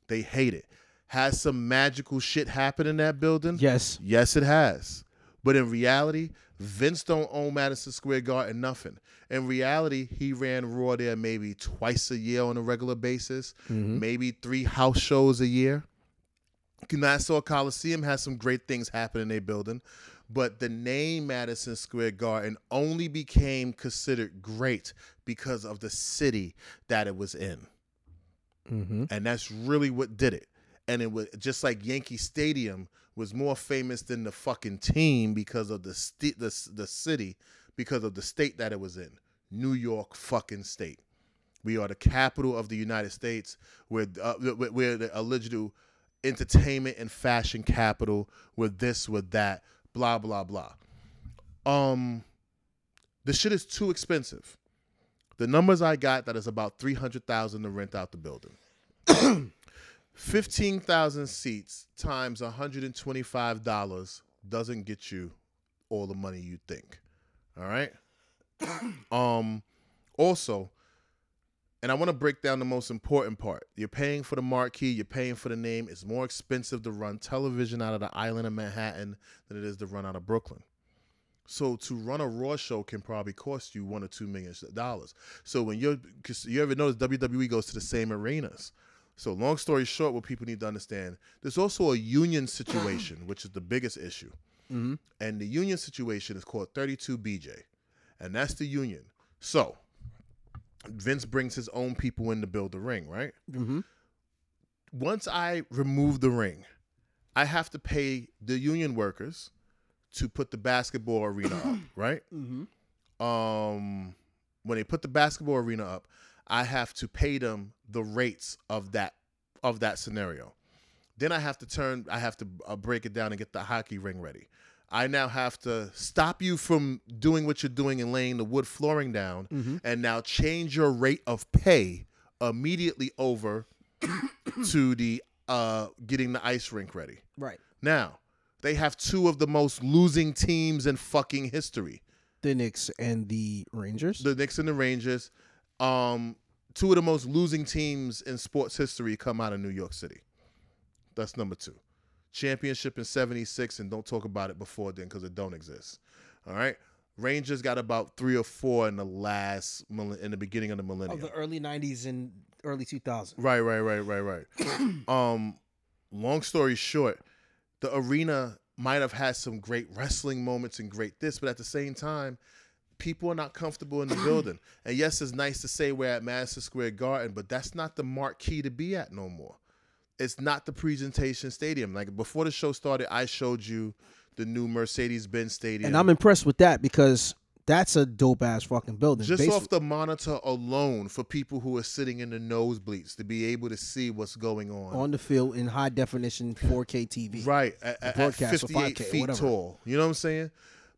They hate it. Has some magical shit happen in that building? Yes. Yes, it has. But in reality, Vince don't own Madison Square Garden nothing. In reality, he ran Raw there maybe twice a year on a regular basis, mm-hmm. maybe three house shows a year. Nassau Coliseum has some great things happen in their building, but the name Madison Square Garden only became considered great because of the city that it was in. Mm-hmm. And that's really what did it. And it was just like Yankee Stadium was more famous than the fucking team because of the st- the the city because of the state that it was in. New York fucking state. We are the capital of the United States. We're uh, we're the original entertainment and fashion capital. With this, with that, blah blah blah. Um, the shit is too expensive. The numbers I got that is about three hundred thousand to rent out the building. Fifteen thousand seats times one hundred and twenty-five dollars doesn't get you all the money you think. All right. um. Also, and I want to break down the most important part. You're paying for the marquee. You're paying for the name. It's more expensive to run television out of the island of Manhattan than it is to run out of Brooklyn. So to run a Raw show can probably cost you one or two million dollars. So when you're, cause you ever notice WWE goes to the same arenas. So long story short, what people need to understand, there's also a union situation, which is the biggest issue. Mm-hmm. And the union situation is called 32BJ. And that's the union. So Vince brings his own people in to build the ring, right? Mm-hmm. Once I remove the ring, I have to pay the union workers to put the basketball arena up, right? Mm-hmm. Um, when they put the basketball arena up, I have to pay them the rates of that of that scenario. Then I have to turn, I have to uh, break it down and get the hockey ring ready. I now have to stop you from doing what you're doing and laying the wood flooring down, Mm-hmm. and now change your rate of pay immediately over to the uh, getting the ice rink ready. Right. Now they have two of the most losing teams in fucking history. The Knicks and the Rangers. the Knicks and the Rangers. Um, two of the most losing teams in sports history come out of New York City. That's number two. Championship in '76, and don't talk about it before then because it don't exist. All right. Rangers got about three or four in the last in the beginning of the millennium. of the early '90s and early 2000s. Right, right, right, right, right. um, long story short, the arena might have had some great wrestling moments and great this, but at the same time, people are not comfortable in the building. And yes, it's nice to say we're at Madison Square Garden, but that's not the marquee to be at no more. It's not the presentation stadium. Like before the show started, I showed you the new Mercedes Benz Stadium. And I'm impressed with that because that's a dope ass fucking building. just Basi- off the monitor alone for people who are sitting in the nosebleeds to be able to see what's going on. on the field in high definition 4K TV. Right, at, at- at broadcast or 58 5K, feet whatever. tall. You know what I'm saying?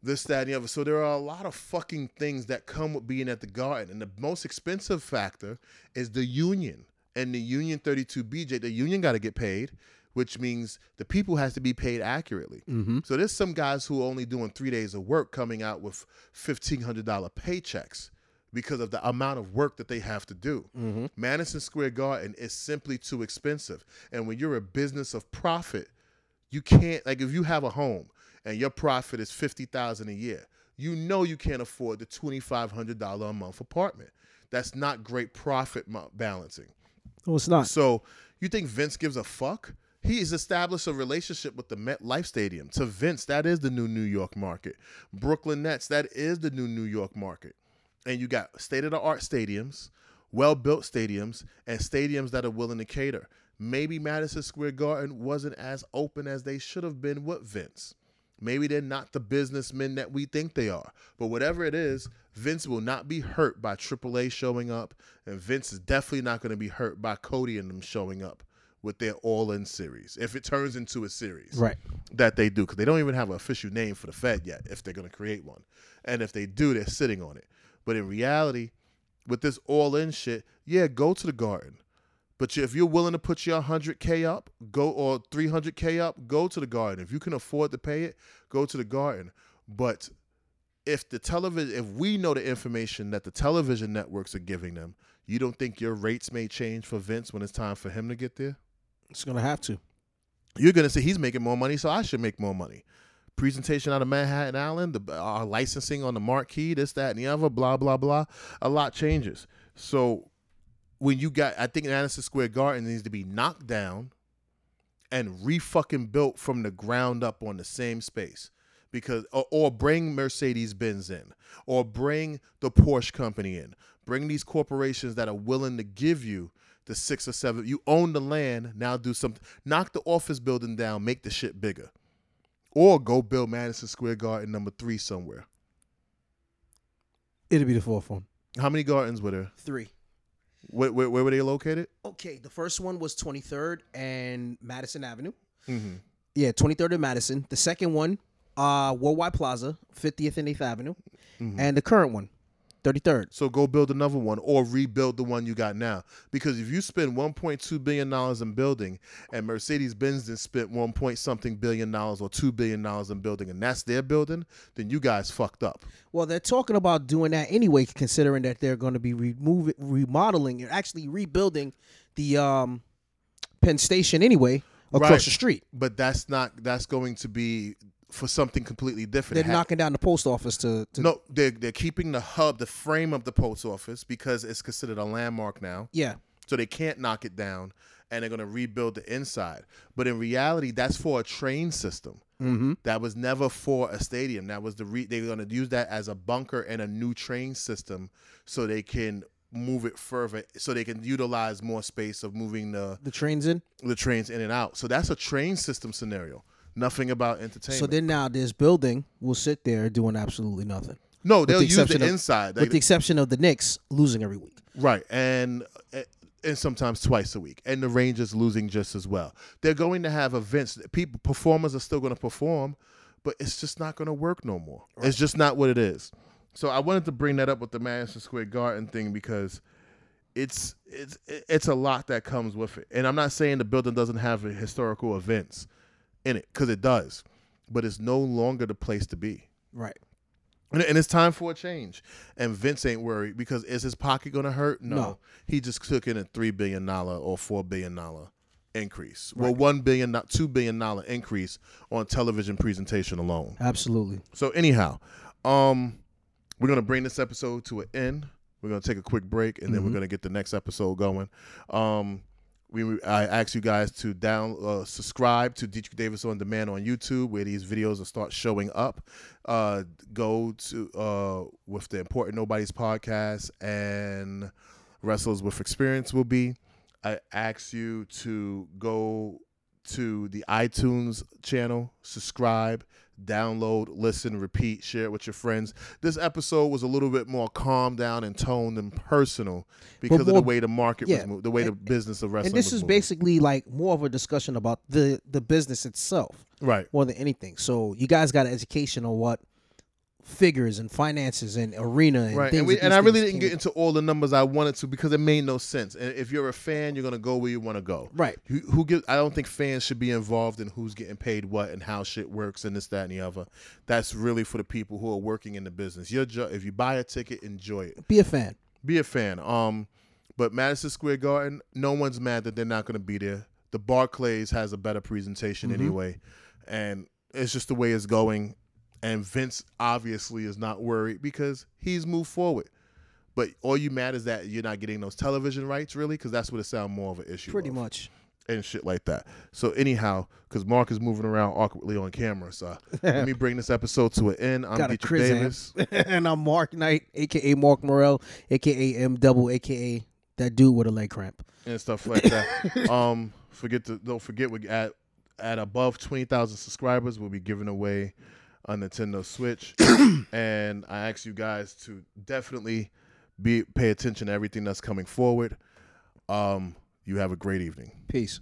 This, that, and the other. So there are a lot of fucking things that come with being at the Garden, and the most expensive factor is the union and the Union 32BJ. The union got to get paid, which means the people has to be paid accurately. Mm-hmm. So there's some guys who are only doing three days of work coming out with fifteen hundred dollar paychecks because of the amount of work that they have to do. Mm-hmm. Madison Square Garden is simply too expensive, and when you're a business of profit, you can't like if you have a home and your profit is fifty thousand a year, you know you can't afford the twenty five hundred dollar a month apartment. That's not great profit balancing. No, it's not. So you think Vince gives a fuck? He has established a relationship with the MetLife Stadium. To Vince, that is the new New York market. Brooklyn Nets, that is the new New York market. And you got state of the art stadiums, well built stadiums, and stadiums that are willing to cater. Maybe Madison Square Garden wasn't as open as they should have been with Vince. Maybe they're not the businessmen that we think they are. But whatever it is, Vince will not be hurt by AAA showing up, and Vince is definitely not going to be hurt by Cody and them showing up with their All In series. If it turns into a series Right. that they do, because they don't even have an official name for the Fed yet, if they're going to create one. And if they do, they're sitting on it. But in reality, with this All In shit, yeah, go to the Garden. But if you're willing to put your 100K up, go or 300K up, go to the Garden. If you can afford to pay it, go to the Garden. But if the television, if we know the information that the television networks are giving them, you don't think your rates may change for Vince when it's time for him to get there? It's gonna have to. You're gonna say he's making more money, so I should make more money. Presentation out of Manhattan Island, the our licensing on the marquee, this, that, and the other, blah, blah, blah. A lot changes. So when you got, I think Madison Square Garden needs to be knocked down and re fucking built from the ground up on the same space because or, or bring Mercedes Benz in or bring the Porsche company in. Bring these corporations that are willing to give you the six or seven. You own the land, now do something. Knock the office building down, make the shit bigger. Or go build Madison Square Garden number three somewhere. It'll be the fourth one. How many gardens were there? Three. Where, where, where were they located? Okay, the first one was 23rd and Madison Avenue. Mm-hmm. Yeah, 23rd and Madison. The second one, uh, Worldwide Plaza, 50th and 8th Avenue. And the current one, 33rd. So go build another one or rebuild the one you got now. Because if you spend 1.2 billion dollars in building, and Mercedes Benz then spent one point something billion dollars or two billion dollars in building, and that's their building, then you guys fucked up. Well, they're talking about doing that anyway, considering that they're going to be removing, remodeling, and actually rebuilding the um, Penn Station anyway across Right. the street. But that's not. That's going to be for something completely different. They're ha- knocking down the post office to, to no, they're they're keeping the hub, the frame of the post office because it's considered a landmark now. yeah. so they can't knock it down and they're going to rebuild the inside but in reality that's for a train system Mm-hmm. that was never for a stadium that was the re- they're going to use that as a bunker and a new train system so they can move it further so they can utilize more space of moving the The trains in. the trains in and out so that's a train system scenario nothing about entertainment So then now this building will sit there doing absolutely nothing, no they'll the use the of- inside with the exception of the Knicks losing every week. Right, and eh, and sometimes twice a week, and the Rangers losing just as well. They're going to have events. People, performers are still going to perform, but it's just not going to work no more. It's just not what it is. So I wanted to bring that up with the Madison Square Garden thing because it's it's it's a lot that comes with it. And I'm not saying the building doesn't have historical events in it because it does, but it's no longer the place to be. Right. And, and it's time for a change. And Vince ain't worried because is his pocket gonna hurt? No. No. He just took in a three billion dollar or four billion dollar increase. Well, one billion, not two billion dollar increase on television presentation alone. Absolutely. So anyhow, um, we're gonna bring this episode to an end. We're gonna take a quick break, and then we're gonna get the next episode going. Um, we I ask you guys to down uh, subscribe to Dietrich Davis on Demand on YouTube, where these videos will start showing up. Uh, go to uh, with the Important Nobody's podcast and Wrestlers with Experience will be. I ask you to go to the iTunes channel, subscribe, download, listen, repeat, share it with your friends. This episode was a little bit more calm down and toned and personal because of the way the market yeah, was the way the business of wrestling. And this is moving. basically like more of a discussion about the the business itself right. more than anything. So you guys got an education on what figures and finances and arena and Right, things. and, we, and I really didn't get into all the numbers I wanted to because it made no sense. And if you're a fan, you're gonna go where you want to go. Right. Who, who give, I don't think fans should be involved in who's getting paid what and how shit works and this, that, and the other. That's really for the people who are working in the business. Your jo- if you buy a ticket, enjoy it. Be a fan. Be a fan. Um, but Madison Square Garden, no one's mad that they're not gonna be there. The Barclays has a better presentation anyway, and it's just the way it's going. And Vince obviously is not worried because he's moved forward. But all you mad is that you're not getting those television rights, really, because that's what it sounds more of an issue. Pretty of, much. and shit like that. So anyhow, because Mark is moving around awkwardly on camera, so let me bring this episode to an end. I'm Got a Dietrich Chris Davis. and I'm Mark Knight, aka Mark Morel, aka M Double, aka that dude with a leg cramp. and stuff like that. um, forget to don't forget we at at above twenty thousand subscribers, we'll be giving away a Nintendo Switch, and I ask you guys to definitely be pay attention to everything that's coming forward. Um, you have a great evening. Peace.